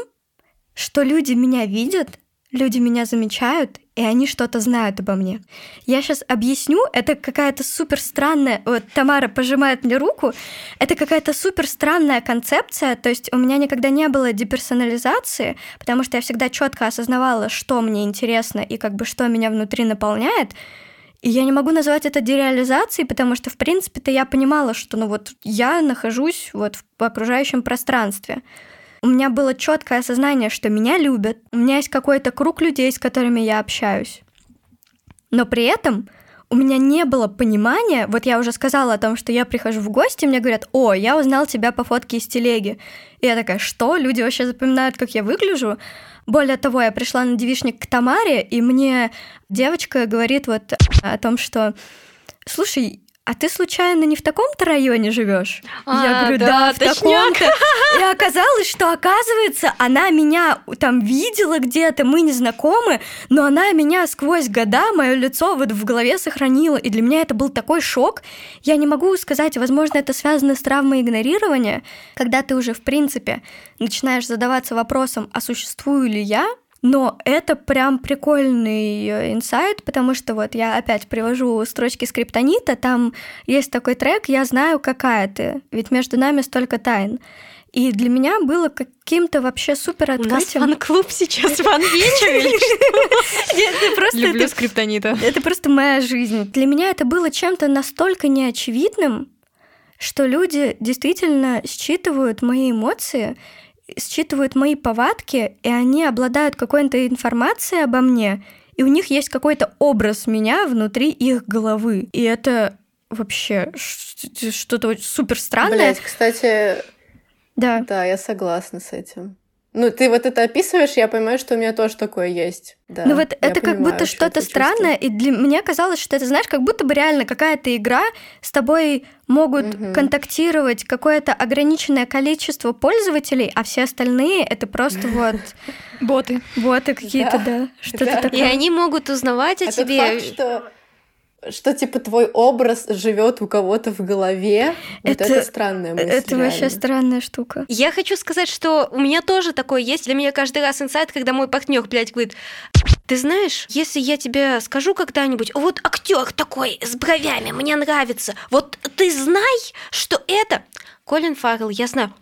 что люди меня видят, люди меня замечают, и они что-то знают обо мне. Я сейчас объясню, это какая-то супер странная... Вот Тамара пожимает мне руку. Это какая-то супер странная концепция, то есть у меня никогда не было деперсонализации, потому что я всегда четко осознавала, что мне интересно и как бы что меня внутри наполняет. И я не могу назвать это дереализацией, потому что, в принципе-то, я понимала, что ну вот я нахожусь вот в окружающем пространстве. У меня было четкое осознание, что меня любят, у меня есть какой-то круг людей, с которыми я общаюсь. Но при этом у меня не было понимания, вот я уже сказала о том, что я прихожу в гости, мне говорят, о, я узнал тебя по фотке из телеги. И я такая, что? Люди вообще запоминают, как я выгляжу? Более того, я пришла на девичник к Тамаре, и мне девочка говорит вот о том, что слушай, а ты случайно не в таком-то районе живешь? А, я говорю, да, да в таком-то. И оказалось, что, оказывается, она меня там видела где-то, мы не знакомы, но она меня сквозь года, мое лицо вот в голове сохранила. И для меня это был такой шок. Я не могу сказать, возможно, это связано с травмой игнорирования, когда ты уже, в принципе, начинаешь задаваться вопросом, а существую ли я, но это прям прикольный э, инсайт, потому что вот я опять привожу строчки скриптонита, там есть такой трек «Я знаю, какая ты», ведь между нами столько тайн. И для меня было каким-то вообще супер открытием. У нас фан-клуб сейчас, [LAUGHS] что? [LAUGHS] Люблю скриптонита. Это просто моя жизнь. Для меня это было чем-то настолько неочевидным, что люди действительно считывают мои эмоции, считывают мои повадки, и они обладают какой-то информацией обо мне, и у них есть какой-то образ меня внутри их головы. И это вообще что-то супер странное. Блять, кстати, да. Да, я согласна с этим. Ну, ты вот это описываешь, я понимаю, что у меня тоже такое есть. Да, ну вот это как будто что-то странное, и для меня казалось, что это, знаешь, как будто бы реально какая-то игра, с тобой могут угу. контактировать какое-то ограниченное количество пользователей, а все остальные это просто [LAUGHS] вот... Боты. Боты какие-то, да. Что-то такое. И они могут узнавать о тебе. Что типа твой образ живет у кого-то в голове. Это, вот это странная мысль. Это реально. вообще странная штука. Я хочу сказать, что у меня тоже такое есть. Для меня каждый раз инсайт, когда мой партнер, блядь, говорит, ты знаешь, если я тебе скажу когда-нибудь, вот актер такой с бровями, мне нравится, вот ты знай, что это Колин Фаррелл, я знаю.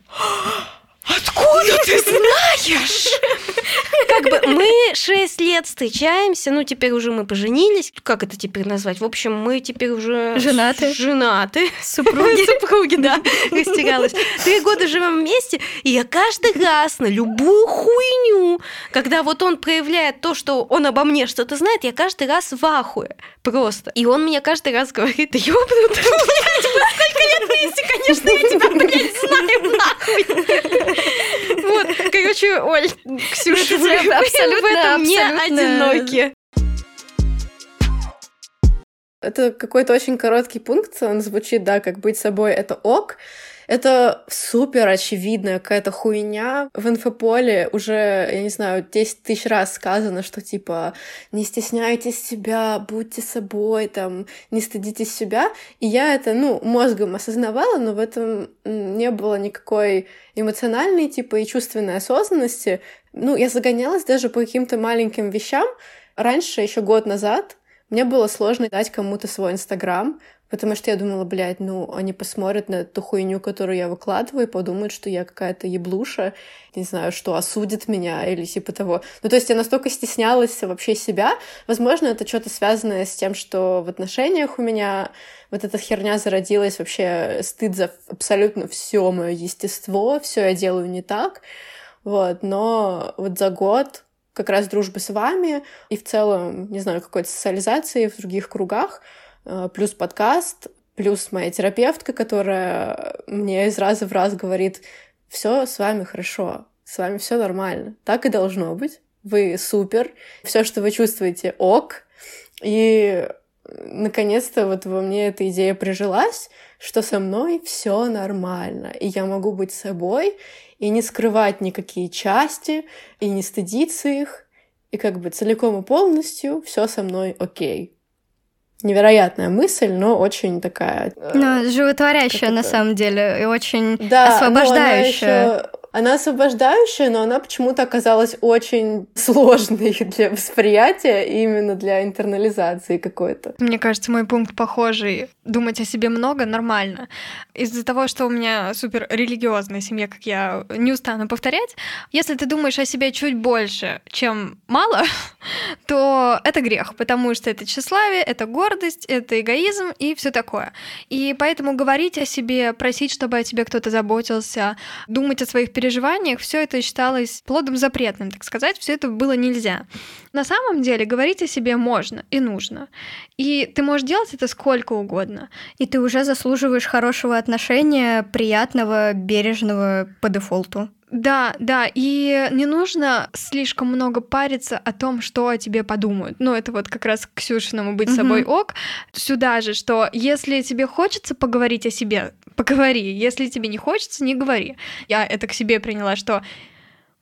Откуда ты знаешь? [LAUGHS] Как бы мы шесть лет встречаемся, ну теперь уже мы поженились, как это теперь назвать? В общем, мы теперь уже Женаты. Женаты. Супруги. [LAUGHS] Супруги, да, [LAUGHS] растерялась. Три года живем вместе, и я каждый раз на любую хуйню, когда вот он проявляет то, что он обо мне что-то знает, я каждый раз в ахуе. Просто. И он мне каждый раз говорит, ёбнутый, блядь, мы сколько лет вместе, конечно, я тебя, блядь, знаю, нахуй. Вот, короче, Оль, Ксюша, вы абсолютно, в этом не одиноки. Это какой-то очень короткий пункт, он звучит, да, как быть собой — это ок. Это супер очевидная какая-то хуйня. В инфополе уже, я не знаю, 10 тысяч раз сказано, что типа не стесняйтесь себя, будьте собой, там, не стыдитесь себя. И я это, ну, мозгом осознавала, но в этом не было никакой эмоциональной, типа, и чувственной осознанности. Ну, я загонялась даже по каким-то маленьким вещам. Раньше, еще год назад, мне было сложно дать кому-то свой Инстаграм, потому что я думала, блядь, ну, они посмотрят на эту хуйню, которую я выкладываю, и подумают, что я какая-то еблуша, не знаю, что осудит меня или типа того. Ну, то есть я настолько стеснялась вообще себя. Возможно, это что-то связанное с тем, что в отношениях у меня вот эта херня зародилась, вообще стыд за абсолютно все мое естество, все я делаю не так. Вот, но вот за год как раз дружбы с вами и в целом, не знаю, какой-то социализации в других кругах, э, плюс подкаст, плюс моя терапевтка, которая мне из раза в раз говорит, все с вами хорошо, с вами все нормально, так и должно быть, вы супер, все, что вы чувствуете, ок, и наконец-то вот во мне эта идея прижилась, что со мной все нормально, и я могу быть собой, и не скрывать никакие части, и не стыдиться их, и как бы целиком и полностью все со мной окей. Невероятная мысль, но очень такая... э, Ну, животворящая на самом деле, и очень да, освобождающая. ещё- Она освобождающая, но она почему-то оказалась очень сложной [LAUGHS] для восприятия, именно для интернализации какой-то. Мне кажется, мой пункт похожий. Думать о себе много нормально. Из-за того, что у меня супер религиозная семья, как я не устану повторять, если ты думаешь о себе чуть больше, чем мало, [LAUGHS] то это грех, потому что это тщеславие, это гордость, это эгоизм и все такое. И поэтому говорить о себе, просить, чтобы о тебе кто-то заботился, думать о своих переживаниях, все это считалось плодом запретным, так сказать, все это было нельзя. На самом деле говорить о себе можно и нужно. И ты можешь делать это сколько угодно. И ты уже заслуживаешь хорошего отношения, приятного, бережного по дефолту. Да, да, и не нужно слишком много париться о том, что о тебе подумают. Ну, это вот как раз к Ксюшиному быть Мгм. собой ок. Сюда же, что если тебе хочется поговорить о себе, поговори. Если тебе не хочется, не говори. Я это к себе приняла, что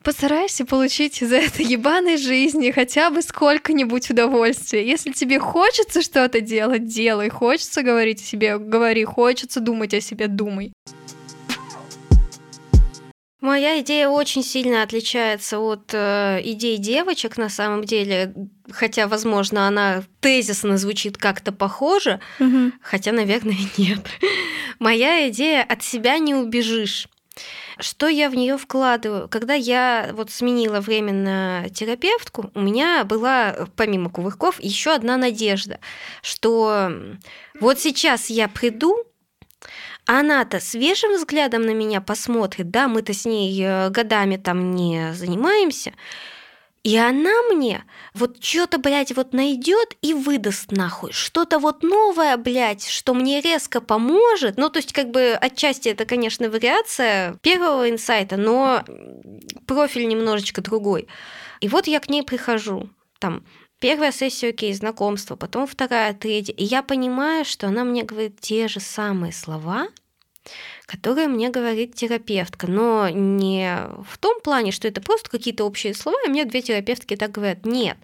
постарайся получить из этой ебаной жизни хотя бы сколько-нибудь удовольствия. Если тебе хочется что-то делать, делай. Хочется говорить о себе, говори. Хочется думать о себе, думай. Моя идея очень сильно отличается от э, идей девочек на самом деле, хотя, возможно, она тезисно звучит как-то похоже, хотя, наверное, [LAUGHS] нет. Моя идея от себя не убежишь. Что я в нее вкладываю? Когда я вот сменила временно терапевтку, у меня была, помимо кувырков, еще одна надежда, что вот сейчас я приду, она-то свежим взглядом на меня посмотрит, да, мы-то с ней э, годами там не занимаемся, и она мне вот что-то, блядь, вот найдет и выдаст нахуй. Что-то вот новое, блядь, что мне резко поможет. Ну, то есть, как бы, отчасти это, конечно, вариация первого инсайта, но профиль немножечко другой. И вот я к ней прихожу, там, первая сессия, окей, знакомство, потом вторая, третья. И я понимаю, что она мне говорит те же самые слова, которые мне говорит терапевтка, но не в том плане, что это просто какие-то общие слова, и мне две терапевтки так говорят. Нет.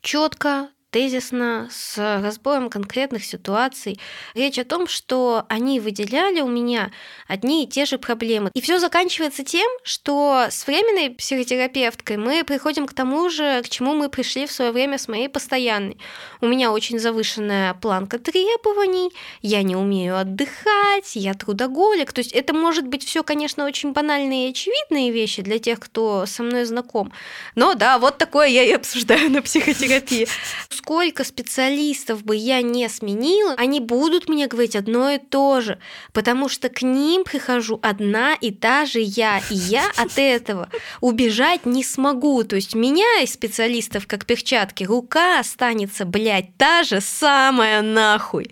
Четко, тезисно, с разбором конкретных ситуаций. Речь о том, что они выделяли у меня одни и те же проблемы. И все заканчивается тем, что с временной психотерапевткой мы приходим к тому же, к чему мы пришли в свое время с моей постоянной. У меня очень завышенная планка требований, я не умею отдыхать, я трудоголик. То есть это может быть все, конечно, очень банальные и очевидные вещи для тех, кто со мной знаком. Но да, вот такое я и обсуждаю на психотерапии [LAUGHS] сколько специалистов бы я не сменила, они будут мне говорить одно и то же, потому что к ним прихожу одна и та же я, и я от этого убежать не смогу. То есть меня из специалистов как перчатки, рука останется, блядь, та же самая нахуй.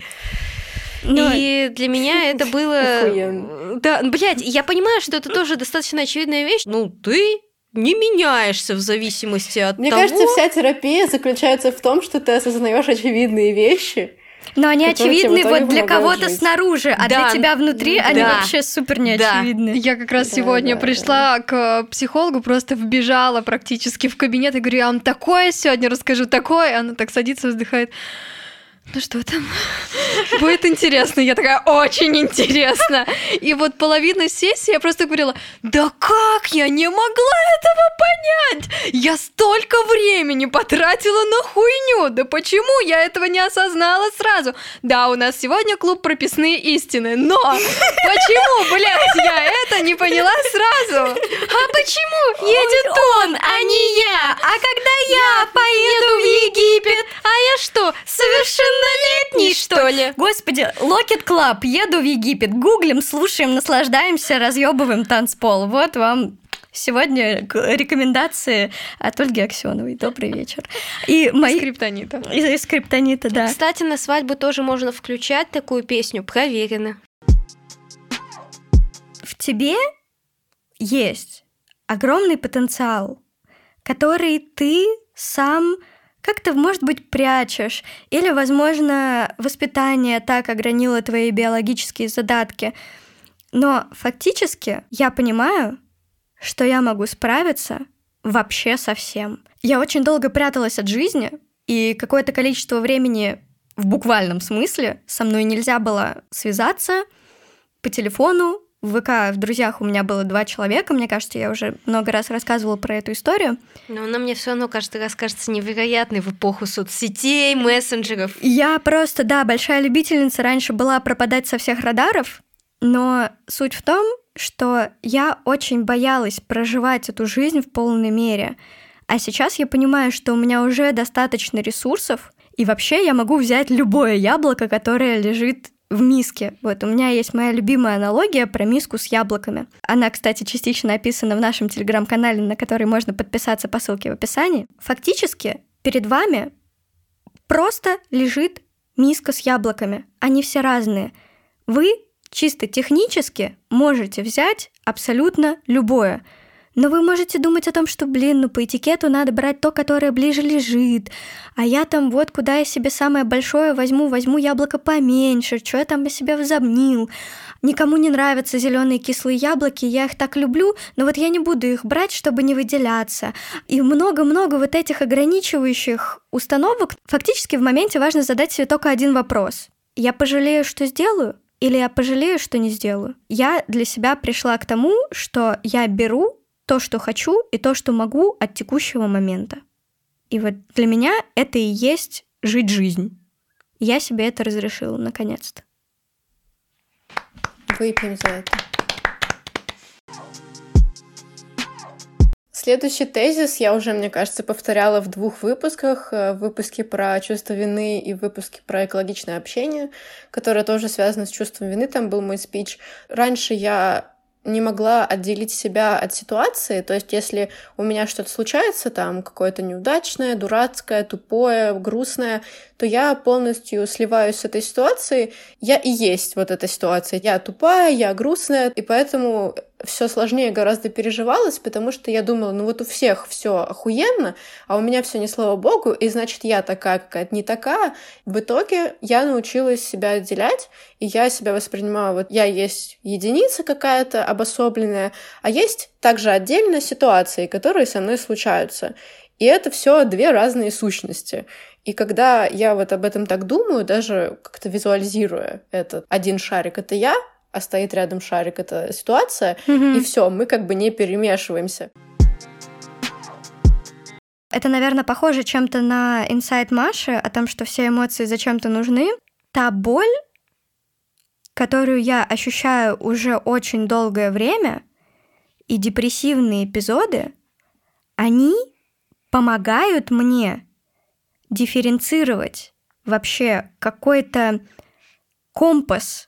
Но... И для меня это было... Да, блядь, я понимаю, что это тоже достаточно очевидная вещь. Ну, ты не меняешься в зависимости от Мне того... кажется, вся терапия заключается в том, что ты осознаешь очевидные вещи, но они очевидны вот для кого-то снаружи, а да. для тебя внутри да. они вообще супер неочевидны. Да. Я как раз да, сегодня да, пришла да. к психологу, просто вбежала практически в кабинет и говорю, я вам такое сегодня расскажу, такое. Она так садится, вздыхает. Ну что там? Будет интересно. Я такая, очень интересно. И вот половина сессии я просто говорила, да как я не могла этого понять? Я столько времени потратила на хуйню. Да почему я этого не осознала сразу? Да, у нас сегодня клуб прописные истины, но почему, блядь, я это не поняла сразу? А почему едет он, а не я? А когда я поеду в Египет? А я что, совершенно совершеннолетний, что ли? Господи, Locked Club, еду в Египет, гуглим, слушаем, наслаждаемся, разъебываем танцпол. Вот вам Сегодня рекомендации от Ольги Аксеновой. Добрый вечер. И мои... Скриптонита. Из скриптонита, да. Кстати, на свадьбу тоже можно включать такую песню. Проверено. В тебе есть огромный потенциал, который ты сам как-то, может быть, прячешь, или, возможно, воспитание так огранило твои биологические задатки. Но фактически я понимаю, что я могу справиться вообще со всем. Я очень долго пряталась от жизни, и какое-то количество времени в буквальном смысле со мной нельзя было связаться по телефону, в ВК в друзьях у меня было два человека, мне кажется, я уже много раз рассказывала про эту историю. Но она мне все равно каждый раз кажется невероятной в эпоху соцсетей, мессенджеров. Я просто, да, большая любительница раньше была пропадать со всех радаров, но суть в том, что я очень боялась проживать эту жизнь в полной мере. А сейчас я понимаю, что у меня уже достаточно ресурсов, и вообще я могу взять любое яблоко, которое лежит в миске. Вот у меня есть моя любимая аналогия про миску с яблоками. Она, кстати, частично описана в нашем телеграм-канале, на который можно подписаться по ссылке в описании. Фактически перед вами просто лежит миска с яблоками. Они все разные. Вы чисто технически можете взять абсолютно любое – но вы можете думать о том, что, блин, ну по этикету надо брать то, которое ближе лежит. А я там вот куда я себе самое большое возьму, возьму яблоко поменьше, что я там о себе возомнил. Никому не нравятся зеленые кислые яблоки, я их так люблю, но вот я не буду их брать, чтобы не выделяться. И много-много вот этих ограничивающих установок. Фактически в моменте важно задать себе только один вопрос. Я пожалею, что сделаю? Или я пожалею, что не сделаю? Я для себя пришла к тому, что я беру то, что хочу, и то, что могу от текущего момента. И вот для меня это и есть жить жизнь. Я себе это разрешила, наконец-то. Выпьем за это. Следующий тезис я уже, мне кажется, повторяла в двух выпусках. Э, выпуске про чувство вины и выпуске про экологичное общение, которое тоже связано с чувством вины. Там был мой спич. Раньше я не могла отделить себя от ситуации. То есть, если у меня что-то случается, там какое-то неудачное, дурацкое, тупое, грустное, то я полностью сливаюсь с этой ситуацией. Я и есть вот эта ситуация. Я тупая, я грустная, и поэтому все сложнее гораздо переживалось, потому что я думала, ну вот у всех все охуенно, а у меня все не слава богу, и значит я такая какая-то не такая. В итоге я научилась себя отделять, и я себя воспринимаю, вот я есть единица какая-то обособленная, а есть также отдельно ситуации, которые со мной случаются. И это все две разные сущности. И когда я вот об этом так думаю, даже как-то визуализируя этот один шарик — это я, а стоит рядом шарик — это ситуация, mm-hmm. и все, мы как бы не перемешиваемся. Это, наверное, похоже чем-то на инсайт Маши о том, что все эмоции зачем-то нужны. Та боль, которую я ощущаю уже очень долгое время, и депрессивные эпизоды, они помогают мне дифференцировать вообще какой-то компас.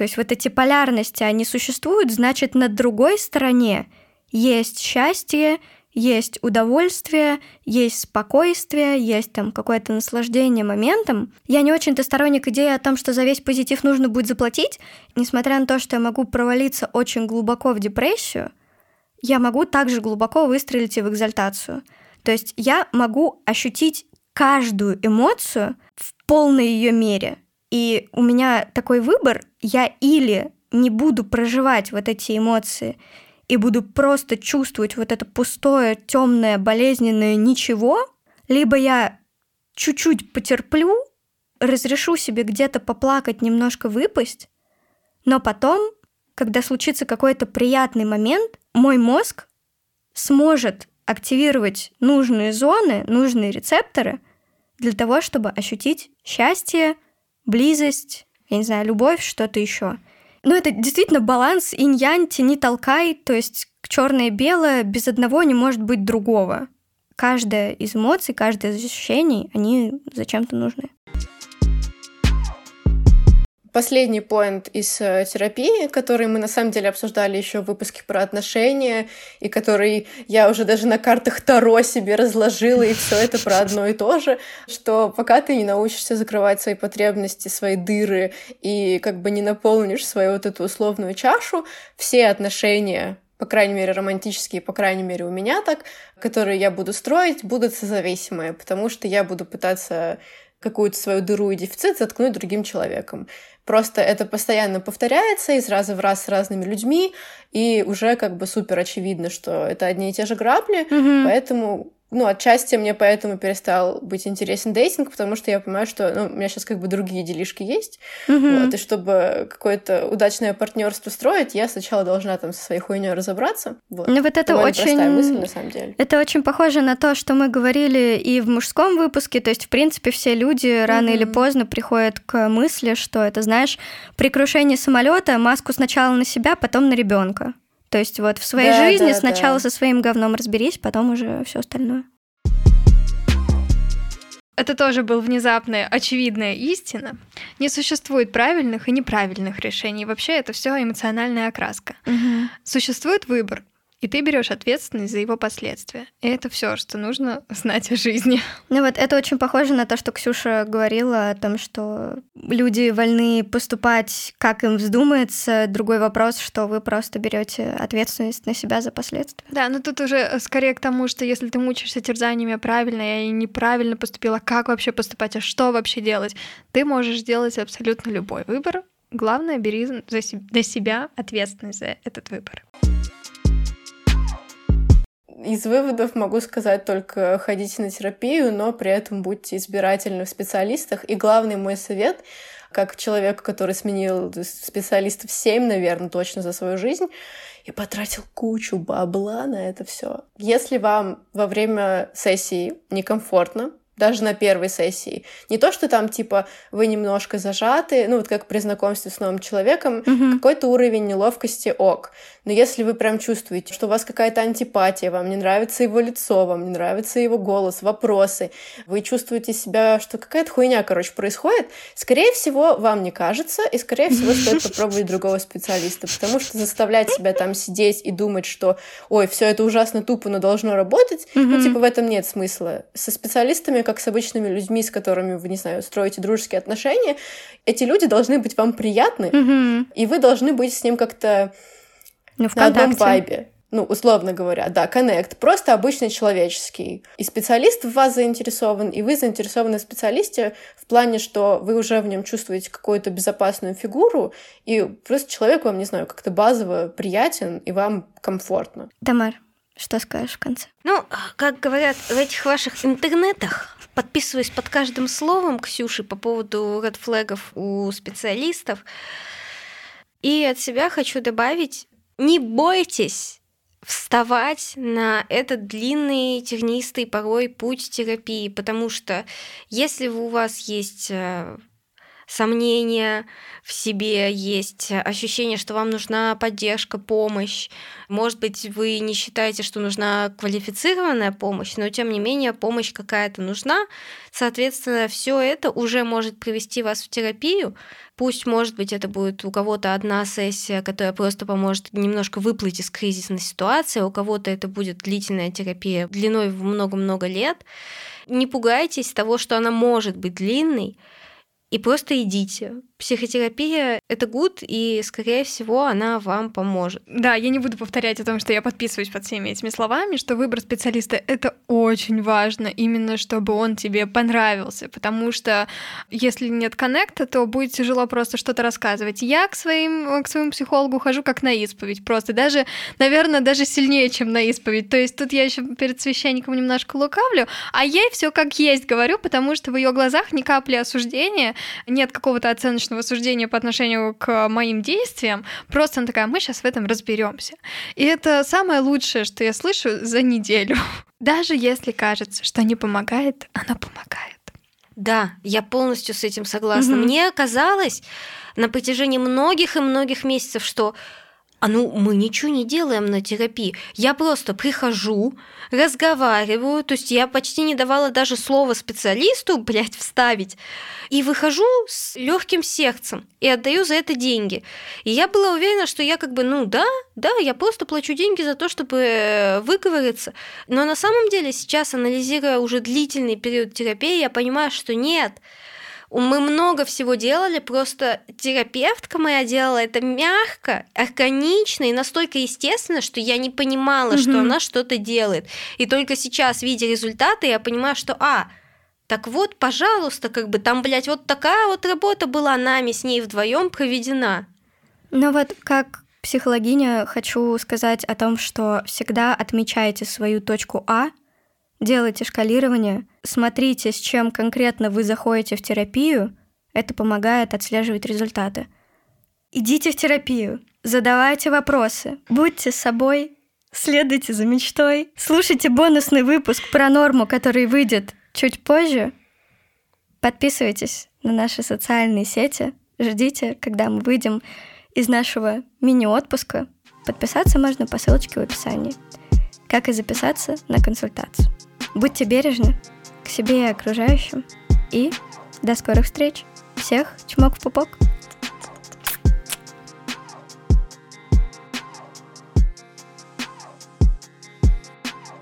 То есть вот эти полярности, они существуют, значит, на другой стороне есть счастье, есть удовольствие, есть спокойствие, есть там какое-то наслаждение моментом. Я не очень-то сторонник идеи о том, что за весь позитив нужно будет заплатить, несмотря на то, что я могу провалиться очень глубоко в депрессию, я могу также глубоко выстрелить и в экзальтацию. То есть я могу ощутить каждую эмоцию в полной ее мере. И у меня такой выбор, я или не буду проживать вот эти эмоции и буду просто чувствовать вот это пустое, темное, болезненное ничего, либо я чуть-чуть потерплю, разрешу себе где-то поплакать, немножко выпасть, но потом, когда случится какой-то приятный момент, мой мозг сможет активировать нужные зоны, нужные рецепторы для того, чтобы ощутить счастье, близость, я не знаю, любовь, что-то еще. Но это действительно баланс инь-янь, тяни толкай, то есть черное и белое без одного не может быть другого. Каждая из эмоций, каждое из ощущений, они зачем-то нужны. Последний поинт из э, терапии, который мы на самом деле обсуждали еще в выпуске про отношения, и который я уже даже на картах Таро себе разложила, и все это про одно и то же, что пока ты не научишься закрывать свои потребности, свои дыры, и как бы не наполнишь свою вот эту условную чашу, все отношения по крайней мере, романтические, по крайней мере, у меня так, которые я буду строить, будут созависимые, потому что я буду пытаться какую-то свою дыру и дефицит заткнуть другим человеком. Просто это постоянно повторяется из раза в раз с разными людьми, и уже как бы супер очевидно, что это одни и те же грабли, mm-hmm. поэтому ну, отчасти мне поэтому перестал быть интересен дейтинг, потому что я понимаю, что ну, у меня сейчас как бы другие делишки есть. Mm-hmm. Вот, и чтобы какое-то удачное партнерство строить, я сначала должна там со своей хуйней разобраться. Вот. Ну, вот это очень... мысль, на самом деле. Это очень похоже на то, что мы говорили и в мужском выпуске. То есть, в принципе, все люди рано mm-hmm. или поздно приходят к мысли, что это, знаешь, при крушении самолета маску сначала на себя, потом на ребенка. То есть вот в своей да, жизни да, сначала да. со своим говном разберись, потом уже все остальное. Это тоже был внезапная, очевидная истина. Не существует правильных и неправильных решений. Вообще это все эмоциональная окраска. Угу. Существует выбор и ты берешь ответственность за его последствия. И это все, что нужно знать о жизни. Ну вот это очень похоже на то, что Ксюша говорила о том, что люди вольны поступать, как им вздумается. Другой вопрос, что вы просто берете ответственность на себя за последствия. Да, но тут уже скорее к тому, что если ты мучаешься терзаниями правильно, я и неправильно поступила, как вообще поступать, а что вообще делать, ты можешь сделать абсолютно любой выбор. Главное, бери за для себя ответственность за этот выбор из выводов могу сказать только ходите на терапию, но при этом будьте избирательны в специалистах. И главный мой совет, как человек, который сменил специалистов 7, наверное, точно за свою жизнь, и потратил кучу бабла на это все. Если вам во время сессии некомфортно, даже на первой сессии. Не то, что там, типа, вы немножко зажаты, ну, вот как при знакомстве с новым человеком, mm-hmm. какой-то уровень неловкости ок. Но если вы прям чувствуете, что у вас какая-то антипатия, вам не нравится его лицо, вам не нравится его голос, вопросы, вы чувствуете себя, что какая-то хуйня, короче, происходит, скорее всего, вам не кажется, и, скорее всего, стоит попробовать другого специалиста, потому что заставлять себя там сидеть и думать, что, ой, все это ужасно тупо, но должно работать, mm-hmm. ну, типа, в этом нет смысла. Со специалистами, как с обычными людьми, с которыми вы, не знаю, строите дружеские отношения, эти люди должны быть вам приятны, mm-hmm. и вы должны быть с ним как-то ну, в на одном вайбе. Ну, условно говоря, да, коннект, просто обычный человеческий. И специалист в вас заинтересован, и вы заинтересованы в специалисте в плане, что вы уже в нем чувствуете какую-то безопасную фигуру, и просто человек вам, не знаю, как-то базово приятен, и вам комфортно. Тамар, что скажешь в конце? Ну, как говорят в этих ваших интернетах, подписываюсь под каждым словом Ксюши по поводу редфлегов у специалистов. И от себя хочу добавить, не бойтесь вставать на этот длинный, тернистый порой путь терапии, потому что если у вас есть э, сомнения в себе, есть ощущение, что вам нужна поддержка, помощь. Может быть, вы не считаете, что нужна квалифицированная помощь, но тем не менее помощь какая-то нужна. Соответственно, все это уже может привести вас в терапию. Пусть, может быть, это будет у кого-то одна сессия, которая просто поможет немножко выплыть из кризисной ситуации, а у кого-то это будет длительная терапия длиной в много-много лет. Не пугайтесь того, что она может быть длинной, и просто идите. Психотерапия — это гуд, и, скорее всего, она вам поможет. Да, я не буду повторять о том, что я подписываюсь под всеми этими словами, что выбор специалиста — это очень важно, именно чтобы он тебе понравился, потому что если нет коннекта, то будет тяжело просто что-то рассказывать. Я к, своим, к своему психологу хожу как на исповедь, просто даже, наверное, даже сильнее, чем на исповедь. То есть тут я еще перед священником немножко лукавлю, а ей все как есть говорю, потому что в ее глазах ни капли осуждения, нет какого-то оценочного суждения по отношению к моим действиям. Просто она такая, мы сейчас в этом разберемся. И это самое лучшее, что я слышу за неделю. [LAUGHS] Даже если кажется, что не помогает, оно помогает. Да, я полностью с этим согласна. Угу. Мне казалось на протяжении многих и многих месяцев, что а ну, мы ничего не делаем на терапии. Я просто прихожу, разговариваю, то есть я почти не давала даже слова специалисту, [LAUGHS] блядь, вставить, и выхожу с легким сердцем и отдаю за это деньги. И я была уверена, что я как бы, ну да, да, я просто плачу деньги за то, чтобы э, выговориться. Но на самом деле сейчас, анализируя уже длительный период терапии, я понимаю, что нет, мы много всего делали, просто терапевтка моя делала это мягко, органично и настолько естественно, что я не понимала, mm-hmm. что она что-то делает. И только сейчас, видя результаты, я понимаю, что, а, так вот, пожалуйста, как бы там, блядь, вот такая вот работа была нами с ней вдвоем проведена. Ну вот как психологиня хочу сказать о том, что всегда отмечайте свою точку А делайте шкалирование, смотрите, с чем конкретно вы заходите в терапию, это помогает отслеживать результаты. Идите в терапию, задавайте вопросы, будьте собой, следуйте за мечтой, слушайте бонусный выпуск про норму, который выйдет чуть позже. Подписывайтесь на наши социальные сети, ждите, когда мы выйдем из нашего мини-отпуска. Подписаться можно по ссылочке в описании. Как и записаться на консультацию. Будьте бережны к себе и окружающим. И до скорых встреч. Всех чмок в пупок.